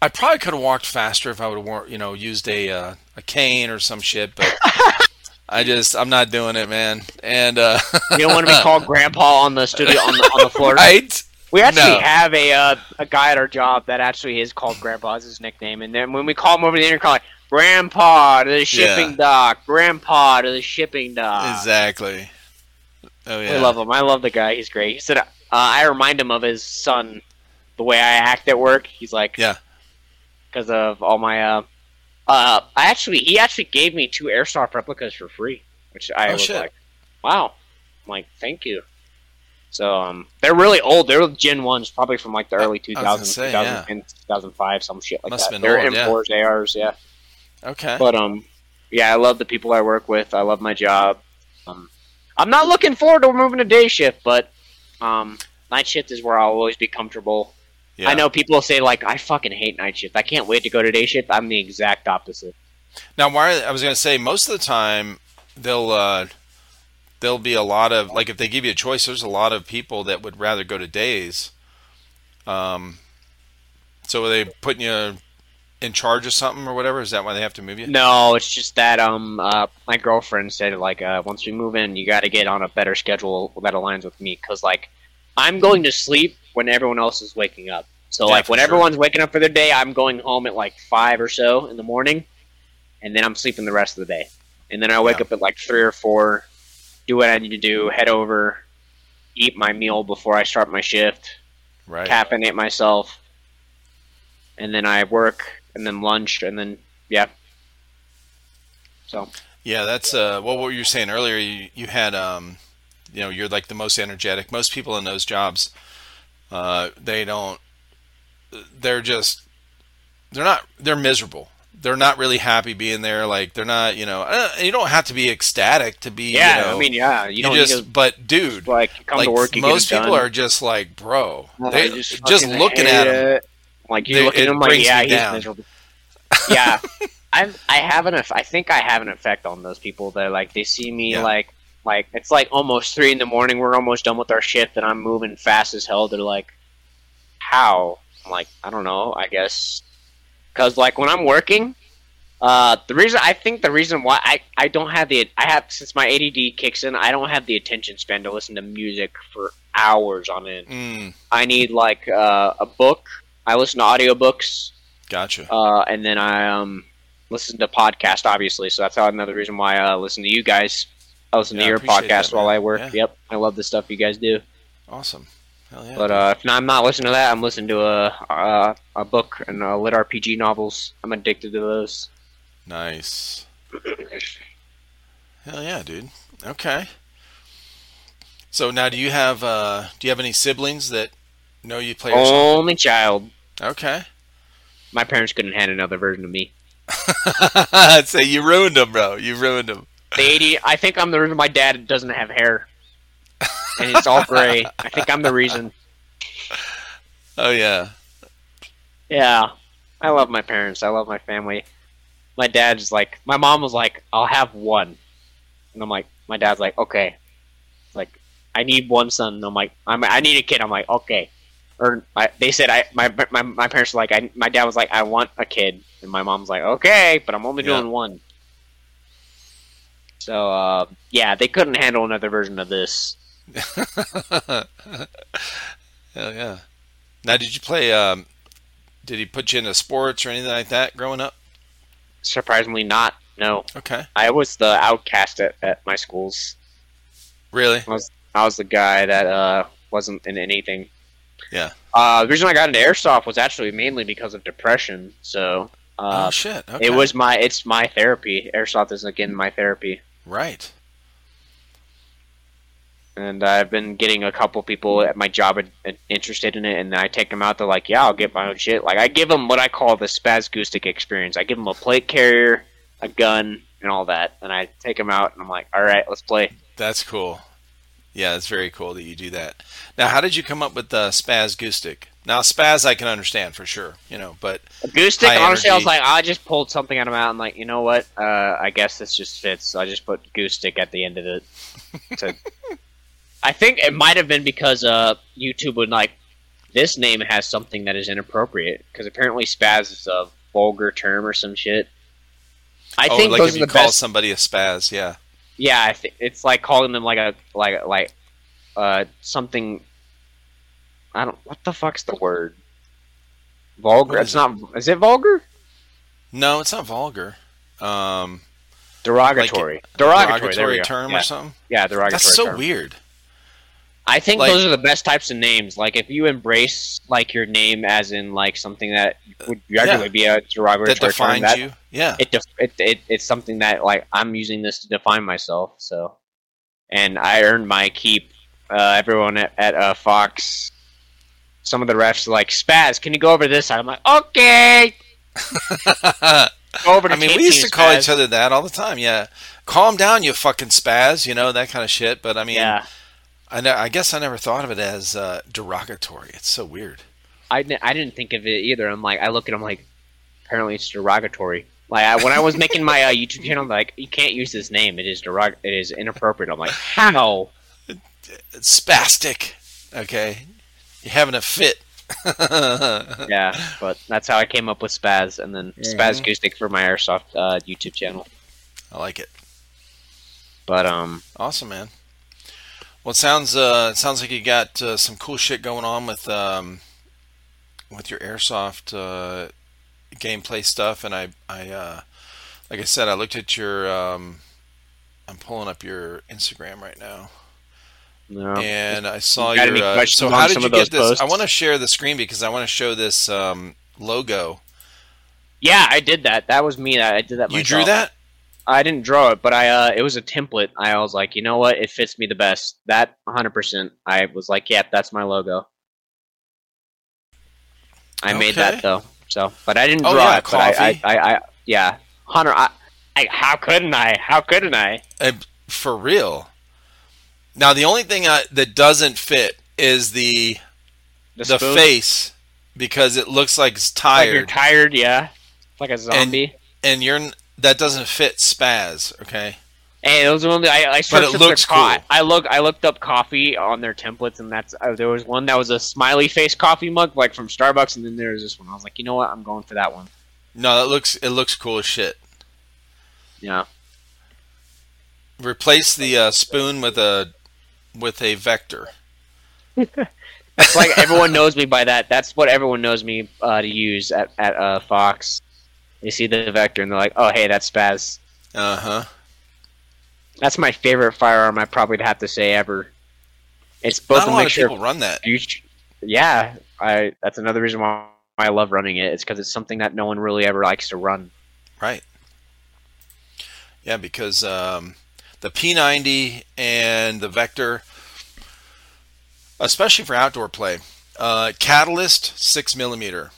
I probably could have walked faster if I would have you know used a uh, a cane or some shit, but I just I'm not doing it, man. And uh, you don't want to be called grandpa on the studio on the, on the floor. right? We actually No. have a uh, a guy at our job that actually is called Grandpa. Is his nickname. And then when we call him over the intercom, like, Grandpa to the shipping Yeah. dock. Grandpa to the shipping dock. Exactly. Oh yeah. I love him. I love the guy. He's great. He said, uh, I remind him of his son, the way I act at work. He's like, Yeah. because of all my. Uh, uh, I actually, he actually gave me two airsoft replicas for free, which I Oh, was shit. like, wow. I'm like, thank you. So um, they're really old. They're Gen ones, probably from like the early I was gonna 2000s, say, 2010, 2005, some shit like Must that. been They're old, yeah. M4s, ARs, yeah. Okay. But um, yeah, I love the people I work with. I love my job. Um, I'm not looking forward to moving to day shift, but um, night shift is where I'll always be comfortable. Yeah. I know people say like, I fucking hate night shift. I can't wait to go to day shift. I'm the exact opposite. Now, why I was going to say most of the time they'll uh, there'll be a lot of like if they give you a choice, there's a lot of people that would rather go to days. Um, so are they putting you in charge of something or whatever? Is that why they have to move you? No, it's just that um, uh, my girlfriend said like, uh, once we move in, you got to get on a better schedule that aligns with me, because like, I'm going to sleep when everyone else is waking up. So Yeah, like when sure. everyone's waking up for their day, I'm going home at like five or so in the morning, and then I'm sleeping the rest of the day. And then I wake Yeah. up at like three or four, do what I need to do, head over, eat my meal before I start my shift, Right. caffeinate myself, and then I work, and then lunch, and then yeah. So Yeah, that's uh. Well, what you were saying earlier, you you had um, you know, you're like the most energetic. Most people in those jobs, uh, they don't. They're just. They're not. They're miserable. They're not really happy being there. Like they're not. You know. Uh, you don't have to be ecstatic to be. yeah, you know, I mean yeah, you, you, don't just. need but dude, like come like to work. Most people done. are just like, bro. They I just, looking at him. it. Like you look at it him like, yeah, he's down. miserable. Yeah, I'm. I have an I think I have an effect on those people that like they see me Yeah. like like it's like almost three in the morning. We're almost done with our shift, and I'm moving fast as hell. They're like, how? I'm like, I don't know. I guess because like when I'm working. Uh, the reason I think the reason why I, I don't have the I have since my ADD kicks in I don't have the attention span to listen to music for hours on end. Mm, I need like uh, a book. I listen to audiobooks, gotcha. uh, and then I um, listen to podcast. Obviously, so that's how another reason why I listen to you guys. I listen Yeah, to your podcast that, while. I work. Yeah. Yep, I love the stuff you guys do. Awesome. Yeah. But uh, if not, I'm not listening to that, I'm listening to a a, a book and uh, LitRPG novels. I'm addicted to those. Nice. Hell yeah, dude. Okay. So now, do you have uh, do you have any siblings that know you play? Only child. Okay. My parents couldn't hand another version of me. I'd say you ruined them, bro. You ruined them. The 80. I think I'm the reason my dad doesn't have hair, and it's all gray. I think I'm the reason. Oh yeah. Yeah, I love my parents. I love my family. My dad's like, my mom was like, "I'll have one," and I'm like, my dad's like, "Okay." Like, I need one son. And I'm like, I'm, I need a kid. I'm like, okay. Or I, they said I my, my my parents were like I my dad was like I want a kid and my mom's like okay but I'm only Yeah. doing one. So uh, yeah, they couldn't handle another version of this. Hell yeah. Now, did you play? Um, did he put you into sports or anything like that growing up? Surprisingly, not. No, Okay. I was the outcast at, at my schools. Really? I was I was the guy that uh, wasn't in anything. Yeah. Uh, the reason I got into airsoft was actually mainly because of depression. So uh, oh shit. Okay. it was my it's my therapy. Airsoft is again my therapy, right. And I've been getting a couple people at my job in- in- interested in it, and then I take them out. They're like, "Yeah, I'll get my own shit." Like I give them what I call the Spaz Goostic experience. I give them a plate carrier, a gun, and all that, and I take them out, and I'm like, "All right, let's play." That's cool. Yeah, it's very cool that you do that. Now, how did you come up with the Goostic? Now, Spaz I can understand for sure, you know, but A goose stick, High honestly, I was like, I just pulled something out of my mouth. I'm like, you know what? Uh, I guess this just fits. So I just put goose stick at the end of it. So, I think it might have been because uh, YouTube would like this name has something that is inappropriate because apparently spaz is a vulgar term or some shit. I oh, think like those if you call best. somebody a Spaz, yeah. Yeah, I think it's like calling them like a like like uh something. I don't. What the fuck's the word? Vulgar. It's is not. Is it vulgar? No, it's not vulgar. Um, Derogatory. derogatory. derogatory there term yeah. or something. Yeah, derogatory. That's so term. weird. I think Like- those are the best types of names. Like if you embrace like your name as in like something that would regularly be a derogatory That defines term, that, you. Yeah. It, def- it, it it's something that like I'm using this to define myself. So, and I earned my keep. Uh, everyone at, at uh, Fox, some of the refs are like Spaz. Can you go over this? side?" I'm like, okay. I Go over to mean, we used to call Spaz. each other that all the time. Yeah. Calm down, you fucking spaz. You know that kind of shit. But I mean, Yeah, I, I guess I never thought of it as uh, derogatory. It's so weird. I, di- I didn't think of it either. I'm like, I look at him like, apparently it's derogatory. Like I, when I was making my uh, YouTube channel, I'm like, you can't use this name. It is derog. It is inappropriate. I'm like, how? It's spastic. Okay. You're having a fit. Yeah, but that's how I came up with Spaz, and then Spaz Acoustic for my Airsoft uh, YouTube channel. I like it. But um, Awesome, man. Well, it sounds uh, it sounds like you got uh, some cool shit going on with um, with your airsoft uh, gameplay stuff, and I I uh, like I said, I looked at your um, I'm pulling up your Instagram right now, no. and I saw any your. Uh, so how did you get this? I want to share the screen because I want to show this um, logo. yeah, I did that. That was me. I I did that. You myself. drew that? I didn't draw it, but I uh, it was a template. I was like, you know what? It fits me the best. That 100. percent I was like, yep, that's my logo. I made that though. So, but I didn't Oh, draw yeah, it. But I, I. I, I, yeah, Hunter. I, I, how couldn't I? How couldn't I? Uh, for real. Now the only thing I, that doesn't fit is the the spoon? face because it looks like it's Like you're tired, tired, yeah. Like a zombie. and you're n- that doesn't fit spaz. Okay, Hey, those are only I, I searched it up their looks co- cool. I look I looked up coffee on their templates, and that's uh, there was one that was a smiley face coffee mug, like from Starbucks, and then there was this one. I was like, you know what, I'm going for that one. no, that looks it looks cool as shit. Yeah, Replace the uh, spoon with a with a vector. it's like everyone knows me by that. That's what everyone knows me uh, to use at at uh, Fox. They see the vector and they're like, oh hey, that's Spaz. Uh huh. That's my favorite firearm. I probably have to say ever. It's both Not a a lot of people run that. Sh- yeah, I. That's another reason why I love running it. It's because it's something that no one really ever likes to run. Right. Yeah, because um, the P90 and the Vector, especially for outdoor play, uh, Catalyst six millimeter,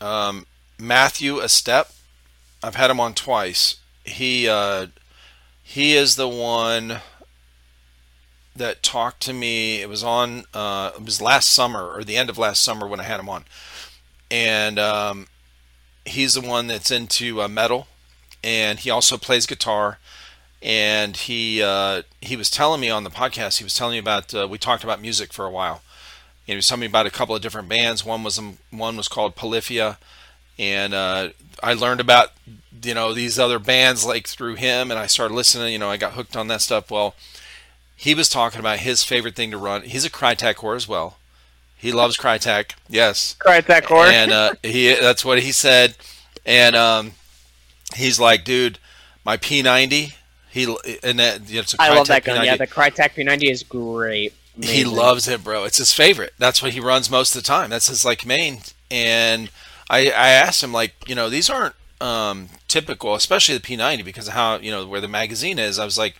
um, Matthew a step. I've had him on twice. He uh, he is the one that talked to me. It was on uh, it was last summer or the end of last summer when I had him on, and um, he's the one that's into uh, metal, and he also plays guitar. And he uh, he was telling me on the podcast. He was telling me about. Uh, we talked about music for a while. And he was telling me about a couple of different bands. One was um, one was called Polyphia, and uh, I learned about you know these other bands like through him, and I started listening. You know, I got hooked on that stuff. Well, he was talking about his favorite thing to run. He's a Krytac whore as well. He loves Krytac. Yes, Krytac whore. and uh, he that's what he said. And um, he's like, dude, my P90. He and that you know, it's a I love that gun. P90. Yeah, the Krytac P90 is great. He loves it, bro. It's his favorite. That's what he runs most of the time. That's his like main. And I, I asked him like, you know, these aren't um, typical, especially the P90 because of how you know where the magazine is. I was like,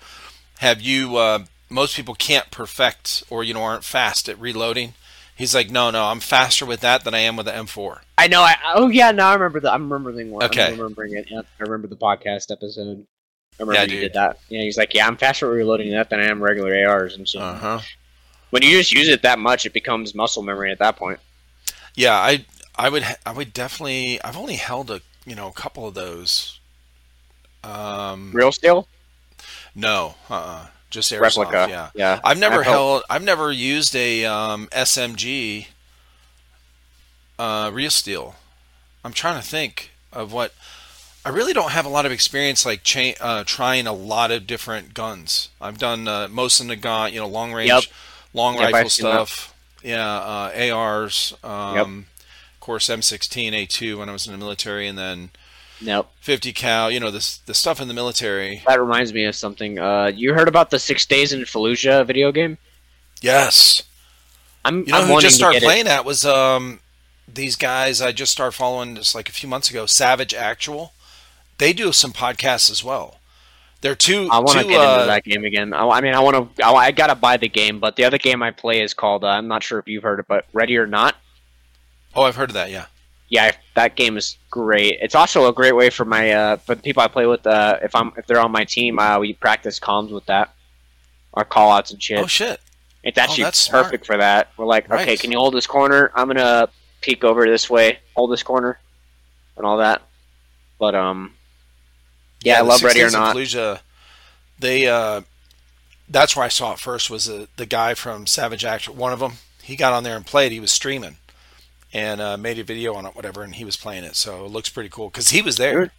have you? Uh, most people can't perfect or you know aren't fast at reloading. He's like, no, no, I'm faster with that than I am with the M4. I know. I, oh yeah, now I remember the. I'm remembering one. Okay. I'm remembering it. Yeah, I remember the podcast episode. I remember Yeah, you dude. did that. Yeah, he's like, yeah, I'm faster at reloading that than I am regular ARs, and so Uh huh. when you just use it that much, it becomes muscle memory at that point. Yeah, I I would I would definitely. I've only held a you know a couple of those. Um, Real steel no, uh, uh just airsoft. replica. Yeah. yeah. I've never I've held- held. I've never used a um, SMG uh, real steel. I'm trying to think of what. I really don't have a lot of experience like cha- uh, trying a lot of different guns. I've done uh, most of the gun, you know, long range, Yep. long Yep, rifle I've that. stuff. Yeah, uh, ARs. Um, Of course, M16 A2 when I was in the military, and then Nope. 50 cal. You know, this the stuff in the military. That reminds me of something. Uh, you heard about the Six Days in Fallujah video game? Yes. I'm. You know I'm who just started it. playing that was um these guys I just started following just like a few months ago, Savage Actual. They do some podcasts as well. They're two. I want to get uh, into that game again. I, I mean, I want to. I, I gotta buy the game, but the other game I play is called. Uh, I'm not sure if you've heard it, but Ready or Not. Oh, I've heard of that. Yeah. Yeah, that game is great. It's also a great way for my uh, for the people I play with. Uh, if I'm if they're on my team, uh, we practice comms with that, or call outs and shit. Oh shit. it's actually that's smart. perfect for that. We're like, Right. okay, can you hold this corner? I'm gonna peek over this way, hold this corner, and all that. But um, Yeah, I love Ready or Not. Fallujah, they. uh That's where I saw it first. Was the the guy from Savage Actual? One of them. He got on there and played. He was streaming, and uh, made a video on it, whatever, and he was playing it. So it looks pretty cool because he was there.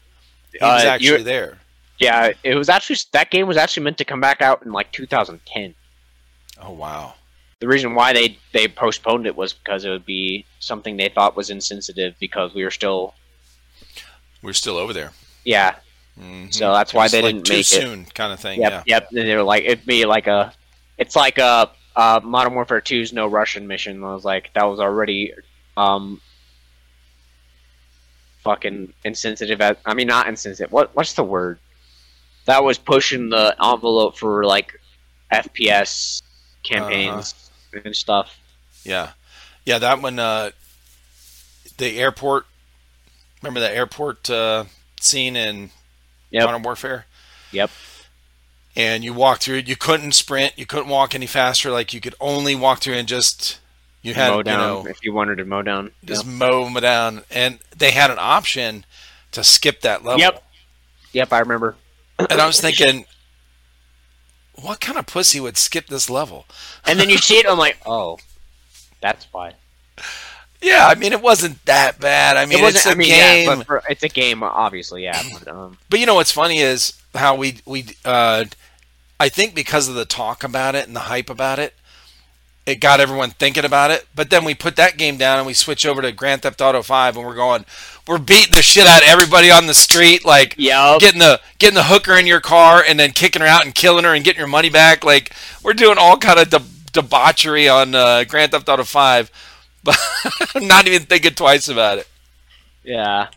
He was Uh, actually there. yeah, it was actually that game was actually meant to come back out in like 2010. Oh wow. the reason why they they postponed it was because it would be something they thought was insensitive because we were still We're still over there. yeah Mhm. So that's why they like didn't make it. soon, kind of thing. yep Yeah. yep and they were like it'd be like a it's like a, uh Modern Warfare 2's no Russian mission I was like that was already um fucking insensitive as, I mean not insensitive what what's the word that was pushing the envelope for like FPS campaigns Uh-huh. and stuff Yeah, yeah. That one, uh, the airport. Remember that airport uh, scene in Yep. Modern Warfare? Yep. And you walk through it. You couldn't sprint. You couldn't walk any faster. Like you could only walk through and just you had mow you know if you wanted to mow down just mow them down. And they had an option to skip that level. Yep. Yep, I remember. And I was thinking, what kind of pussy would skip this level? And then you see it, I'm like, oh, that's why. Yeah, I mean, it wasn't that bad. I mean, it wasn't. it's a I mean, game. yeah, but for, it's a game, obviously, yeah. But, um, But you know what's funny is how we we uh, I think because of the talk about it and the hype about it, it got everyone thinking about it. But then we put that game down and we switch over to Grand Theft Auto Five, and we're going, we're beating the shit out of everybody on the street, like yeah, getting the getting the hooker in your car and then kicking her out and killing her and getting your money back. Like we're doing all kind of de- debauchery on uh, Grand Theft Auto Five, but I'm not even thinking twice about it. yeah.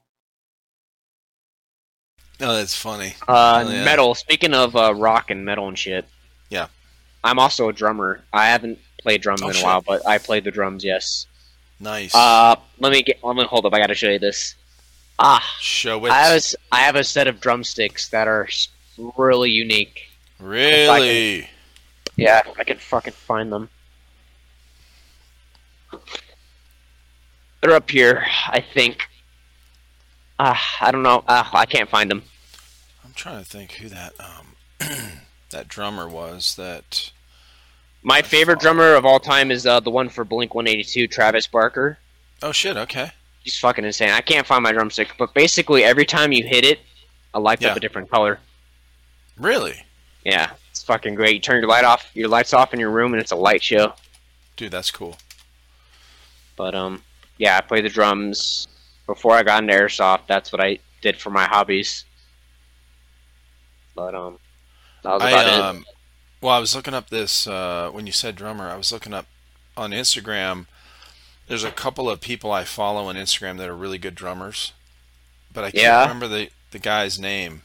No, that's funny. Uh, Oh, yeah. Metal. Speaking of uh, rock and metal and shit, Yeah. I'm also a drummer. I haven't played drums Oh, in a shit. while, but I played the drums. Yes. Nice. Uh, let me get. Let me hold up. I got to show you this. Ah, Show it. I have a, I have a set of drumsticks that are really unique. really? Yeah, I can fucking find them. They're up here, I think. Ah, I don't know. Ah, I can't find them. I'm trying to think who that um that drummer was. That My favorite drummer of all time is uh, the one for Blink 182, Travis Barker. oh shit. Okay. He's fucking insane. I can't find my drumstick, but basically every time you hit it, it lights Yeah. up a different color. Really, Yeah, it's fucking great. You turn your light off, your lights off in your room, and it's a light show. dude. That's cool. But um, yeah, I play the drums before I got into airsoft. That's what I did for my hobbies. But um, that was I about it. Well, I was looking up this uh, when you said drummer. I was looking up on Instagram. There's a couple of people I follow on Instagram that are really good drummers, but I can't Yeah. remember the the guy's name.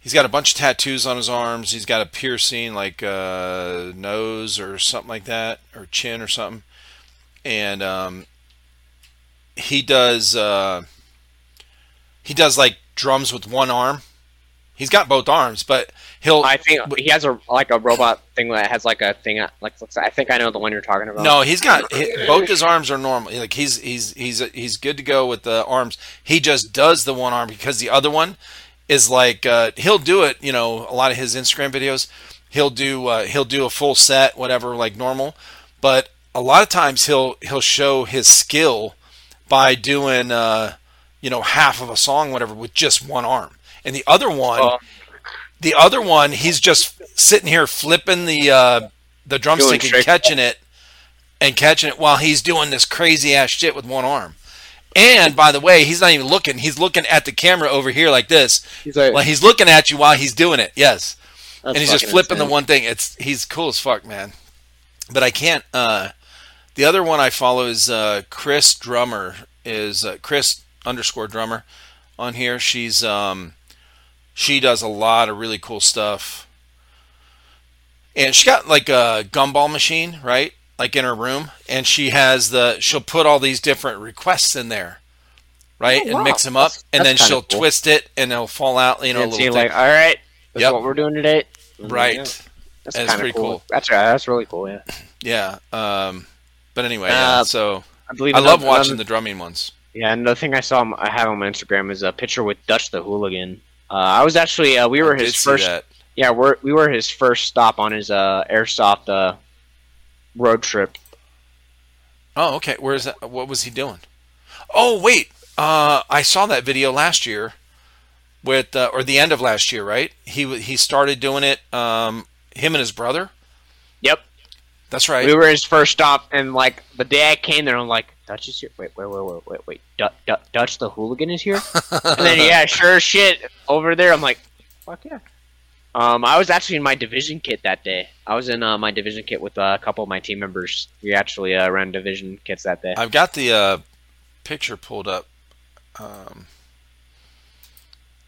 He's got a bunch of tattoos on his arms. He's got a piercing, like uh, nose or something like that, or chin or something. And um, he does uh, he does like drums with one arm. He's got both arms, but he'll I think he has a like a robot thing that has like a thing like looks. I think I know the one you're talking about. No, he's got he- both his arms are normal. Like he's he's he's he's good to go with the arms. He just does the one arm because the other one is like uh, he'll do it. You know, a lot of his Instagram videos, he'll do uh, he'll do a full set, whatever, like normal. But a lot of times he'll he'll show his skill by doing uh, you know half of a song, whatever, with just one arm, and the other one. Oh. The other one, he's just sitting here flipping the uh, the drumstick and catching it and catching it while he's doing this crazy ass shit with one arm. And by the way, he's not even looking. He's looking at the camera over here like this. he's like, Well, he's looking at you while he's doing it. Yes. and he's just flipping insane. the one thing. It's he's cool as fuck, man. But I can't uh the other one I follow is uh Chris Drummer is uh, Chris underscore drummer on here. She's um she does a lot of really cool stuff. And she got like a gumball machine, right? Like in her room, and she has the she'll put all these different requests in there, right, Oh, and wow. mix them up, That's- and then she'll cool. twist it, and it'll fall out, you know, a And so little like, all right, that's Yep. what we're doing today. right? Yeah, that's That's kind of pretty cool. cool. That's right. That's really cool. Yeah, Yeah. Um, but anyway, yeah, Uh, so I believe I love another- watching another- the drumming ones. Yeah, and the thing I saw I have on my Instagram is a picture with Dutch the Hooligan. Uh, I was actually uh, we were I his first. Yeah, we're, we were his first stop on his uh, airsoft uh, road trip. Oh, okay. Where is that? What was he doing? Oh, wait. Uh, I saw that video last year, with uh, or the end of last year, right? He he started doing it. Um, him and his brother. Yep, That's right. we were his first stop, and like the day I came there, I'm like, Dutch is here. Wait, wait, wait, wait, wait, wait. Du- Du- Dutch the Hooligan is here. and then yeah, sure shit over there. I'm like, fuck yeah. Um, I was actually in my division kit that day. I was in uh, my division kit with uh, a couple of my team members. We actually uh, ran division kits that day. I've got the uh, picture pulled up um,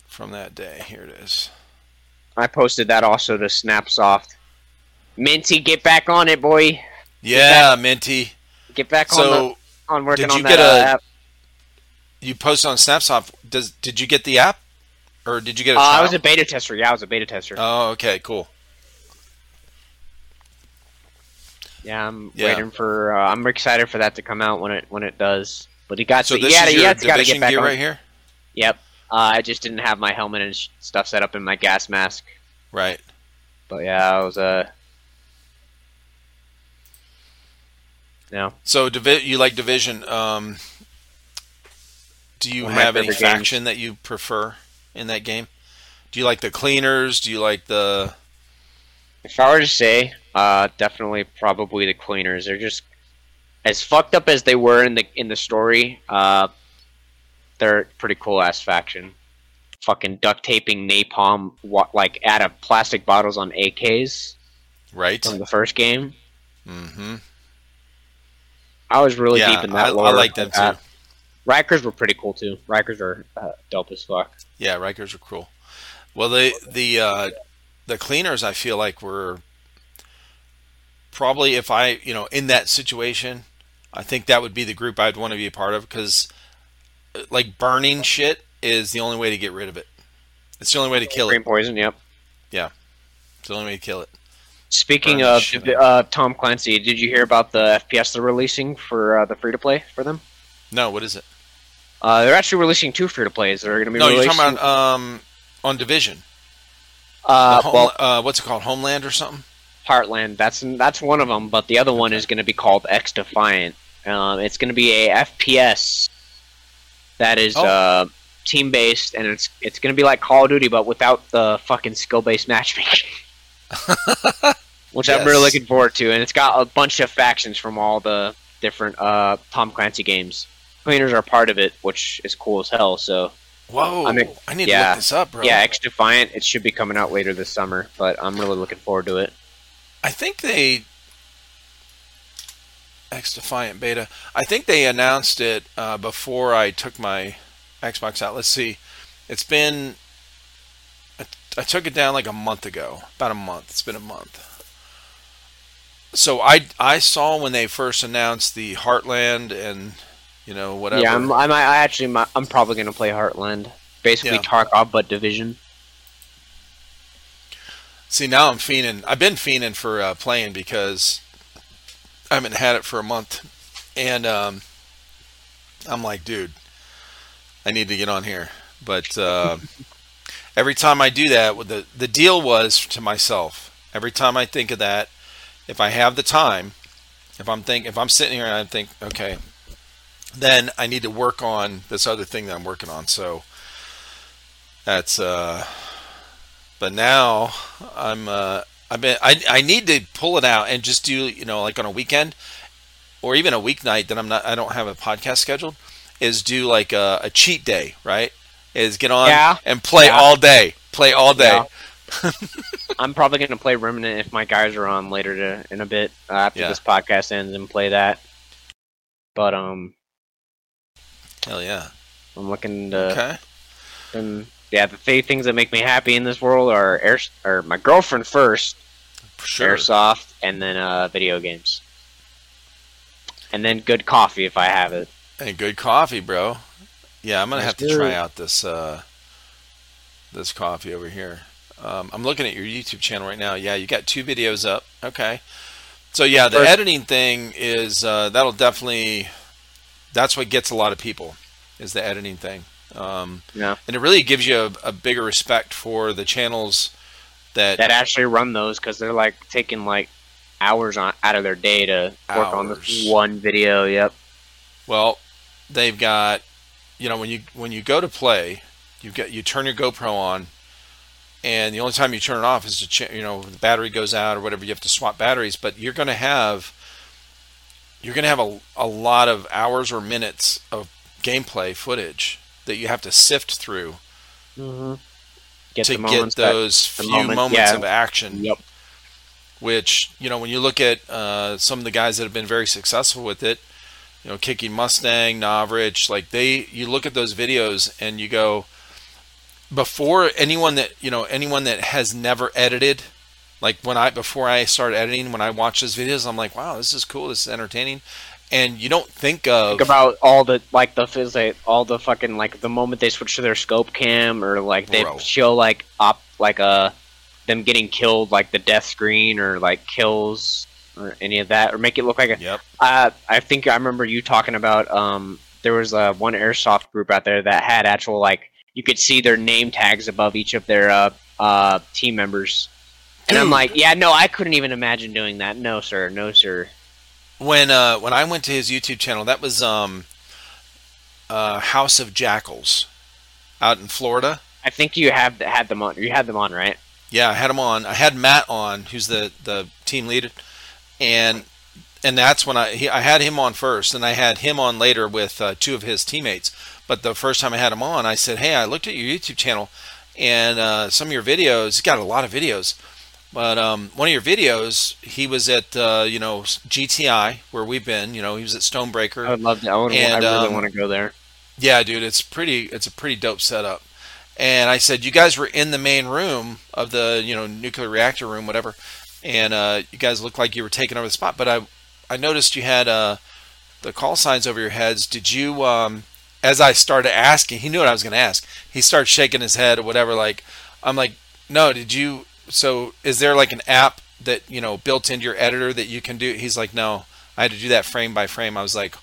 from that day. Here it is. I posted that also to Snapsoft. Minty, get back on it, boy. Yeah, Minty. Get back on So the, on working did on you that get a- uh, app. you posted on Snapsoft. Does did you get the app, or did you get a Uh. I was a beta tester. Yeah, I was a beta tester. oh, okay, cool. yeah, I'm Yeah. waiting for. Uh, I'm excited for that to come out when it when it does. But he got So to. this Yeah, is your to division get back gear on. right here. Yep. Uh, I just didn't have my helmet and sh- stuff set up in my gas mask. Right. But yeah, I was uh. No. So divi- you like division? Um, do you One have any favorite games. faction that you prefer in that game? Do you like the cleaners? Do you like the? If I were to say, uh, definitely probably the cleaners. They're just as fucked up as they were in the in the story. Uh, they're pretty cool ass faction. Fucking duct taping napalm, wa- like out of plastic bottles on AKs Right. from the first game. Mm-hmm. I was really yeah, deep in that I, lore. I like them too. Rikers were pretty cool too. Rikers are uh, dope as fuck. Yeah, Rikers are cool. Well, the the uh, the cleaners, I feel like were probably if I you know in that situation, I think that would be the group I'd want to be a part of because like burning shit is the only way to get rid of it. It's the only way to kill Green it. poison. Yep. Yeah. It's the only way to kill it. Speaking of uh, Tom Clancy, did you hear about the FPS they're releasing for uh, the free to play for them? No, what is it? Uh, they're actually releasing two free to plays. They're going to be No, you're talking about um on Division. uh, home, well, uh, what's it called? Homeland or something? Heartland. That's that's one of them, but the other one is going to be called X Defiant. Um, it's going to be a FPS that is Oh. uh, team based, and it's it's going to be like Call of Duty, but without the fucking skill based matchmaking. Which I'm really looking forward to, and it's got a bunch of factions from all the different uh, Tom Clancy games. Cleaners are part of it, which is cool as hell. So Whoa! I I, mean, need to yeah. look this up, bro. yeah, X Defiant. It should be coming out later this summer, but I'm really looking forward to it. I think they X Defiant beta. I think they announced it uh, before I took my Xbox out. Let's see. It's been. I, took it down like a month ago. About a month. It's been a month. So I I saw when they first announced the Heartland and you know whatever. Yeah, I'm, I'm, I actually, I'm probably going to play Heartland. Basically, Yeah. Tarkov, but Division. See, now I'm fiending. I've been fiending for uh, playing because I haven't had it for a month, and um, I'm like, dude, I need to get on here. But uh, every time I do that, the the deal was to myself. Every time I think of that, if I have the time, if I'm think if I'm sitting here and I think, okay, then I need to work on this other thing that I'm working on. So that's uh but now I'm uh I've been I I need to pull it out and just do you know like on a weekend or even a weeknight that I'm not I don't have a podcast scheduled is do like a, a cheat day right is get on Yeah. and play Yeah. all day play all day Yeah. I'm probably going to play Remnant if my guys are on later to, in a bit uh, after this podcast ends and play that. But um, hell yeah I'm looking to. okay And yeah, the three things that make me happy in this world are air or my girlfriend first, sure airsoft, and then uh, video games, and then good coffee if I have it. and good coffee bro yeah I'm gonna have to try out this uh this coffee over here. Um, I'm looking at your YouTube channel right now. Yeah you got two videos up. Okay. So yeah, the First- editing thing is uh, that'll definitely that's what gets a lot of people is the editing thing, um, Yeah, and it really gives you a, a bigger respect for the channels that, that actually run those because they're like taking like hours on out of their day to work on this one video. Yep. well they've got you know when you when you go to play you get you turn your GoPro on and the only time you turn it off is to ch- you know the battery goes out or whatever you have to swap batteries but you're going to have you're going to have a, a lot of hours or minutes of gameplay footage that you have to sift through Mm-hmm. Get to get those few moment- moments yeah. of action Yep. which you know when you look at uh, some of the guys that have been very successful with it you know kicking mustang Novritsch like they you look at those videos and you go before anyone that you know anyone that has never edited like when i before i started editing when i watch those videos i'm like wow this is cool this is entertaining and you don't think of Think about all the like the phys- like, all the fucking like the moment they switch to their scope cam or like they Bro. show like op like uh them getting killed like the death screen or like kills or any of that or make it look like a yep uh, I think I remember you talking about um there was uh, one airsoft group out there that had actual like you could see their name tags above each of their uh uh team members. And I'm like, yeah, no, I couldn't even imagine doing that. No, sir. No, sir. when uh when i went to his youtube channel that was um uh house of jackals out in florida I think you have had them on. You had them on, right? Yeah, I had them on. I had Matt on, who's the the team leader, and and that's when I he, I had him on first, and I had him on later with uh, two of his teammates. But the first time I had him on, I said, "Hey, I looked at your YouTube channel, and uh, some of your videos. You got a lot of videos, but um, one of your videos, he was at uh, you know GTI where we've been. You know, he was at Stonebreaker. I would love to. I, would, I And, really um, want to go there. Yeah, dude, it's pretty. It's a pretty dope setup. And I said, you guys were in the main room of the you know nuclear reactor room, whatever, and uh, you guys looked like you were taking over the spot. But I I noticed you had uh, the call signs over your heads. Did you um, as I started asking, he knew what I was going to ask. He started shaking his head or whatever. Like, I'm like, no, did you? So, is there like an app that you know built into your editor that you can do? He's like, no, I had to do that frame by frame. I was like,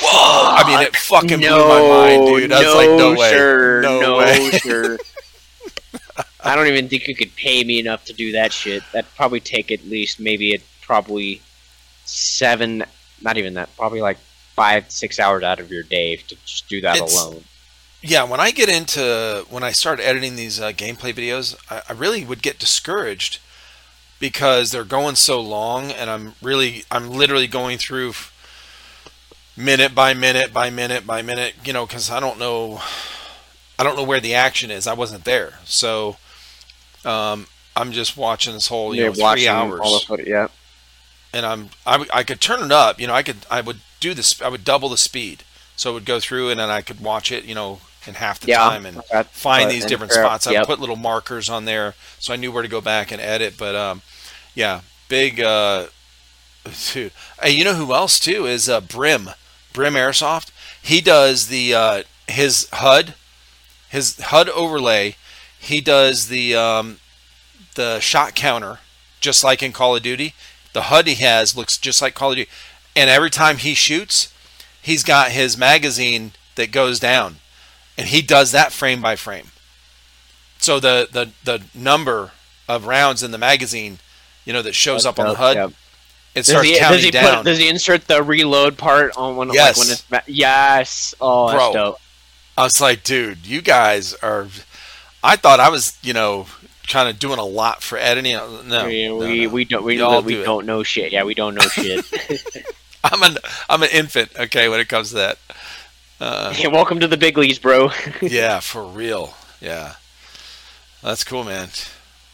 whoa! I mean, it fucking no, blew my mind, dude. I was no, like, no way, sir, no, no, way. sir. I don't even think you could pay me enough to do that shit. That'd probably take at least maybe it probably seven, not even that, probably like five, six hours out of your day to just do that It's- alone. yeah, when I get into when I start editing these uh, gameplay videos, I, I really would get discouraged because they're going so long, and I'm really, I'm literally going through minute by minute by minute by minute, you know, because I don't know, I don't know where the action is. I wasn't there, so um, I'm just watching this whole, you You're know, three hours all the footage, yeah. and I'm I, I could turn it up. You know, I could I would do this. I would double the speed, so it would go through, and then I could watch it. You know, in half the Yeah, time, and find these different fair- spots. I yep. put little markers on there, so I knew where to go back and edit. But um, yeah, big. Uh, dude. Hey, you know who else too is uh, Brim, Brim Airsoft. He does the uh, his HUD, his HUD overlay. He does the um, the shot counter, just like in Call of Duty. The HUD he has looks just like Call of Duty, and every time he shoots, he's got his magazine that goes down, and he does that frame by frame. So the the the number of rounds in the magazine, you know, that shows up on the HUD, Yep. it Does starts he, counting does he down. put? Does he insert the reload part on when? Yes. Like when it's yes. Oh, that's Bro. dope. I was like, dude, you guys are. I thought I was, you know, kind of doing a lot for editing. No, we no, we, no. we don't we, Y'all we do don't know shit. Yeah, we don't know shit. I'm an I'm an infant. Okay, when it comes to that. Uh, Hey, welcome to the big leagues, bro. yeah, for real. Yeah, that's cool, man.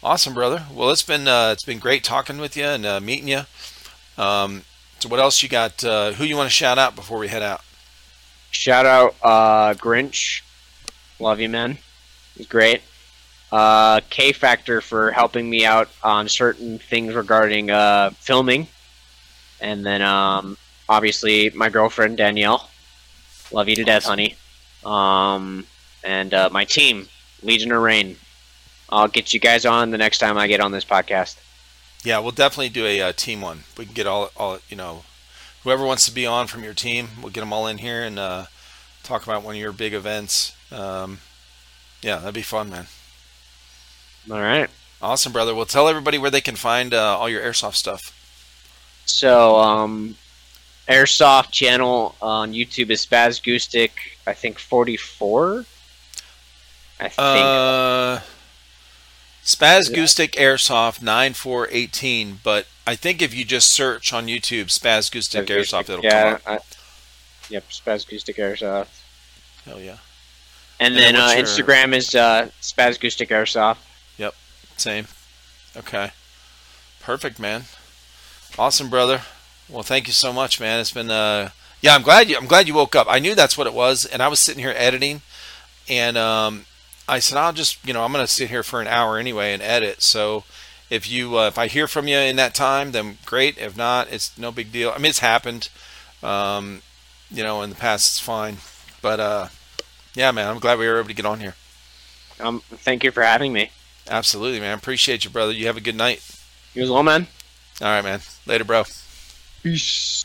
Awesome, brother. Well, it's been uh, it's been great talking with you and uh, meeting you. Um, so, what else you got? Uh, who you want to shout out before we head out? Shout out uh, Grinch. Love you, man. He's great. Uh, K Factor for helping me out on certain things regarding uh, filming. And then um, obviously my girlfriend Danielle. Love you to death, honey. Um, and uh, my team, Legion of Reign. I'll get you guys on the next time I get on this podcast. Yeah, we'll definitely do a uh, team one. We can get all all you know, whoever wants to be on from your team, we'll get them all in here and uh, talk about one of your big events. Um, yeah, that'd be fun, man. All right. Awesome, brother. Well, tell everybody where they can find uh, all your airsoft stuff. So, um, Airsoft channel on YouTube is Spazgoostic. I think 44. I think. Uh, Yeah. Airsoft 9418, but I think if you just search on YouTube Spazgoostic Airsoft, it'll yeah, come up. I, yep, Spazgoostic Airsoft. Hell yeah. And, And then, then uh, your- Instagram is uh, Airsoft. Same. Okay. Perfect, man. Awesome, brother. Well, thank you so much, man. It's been uh yeah, I'm glad you I'm glad you woke up. I knew that's what it was and I was sitting here editing and um I said I'll just, you know, I'm going to sit here for an hour anyway and edit. So if you uh, if I hear from you in that time, then great. If not, it's no big deal. I mean, it's happened. Um, you know, in the past it's fine. But uh yeah, man, I'm glad we were able to get on here. Um, thank you for having me. Absolutely, man. Appreciate you, brother. You have a good night. You as well, man. All right, man. Later, bro. Peace.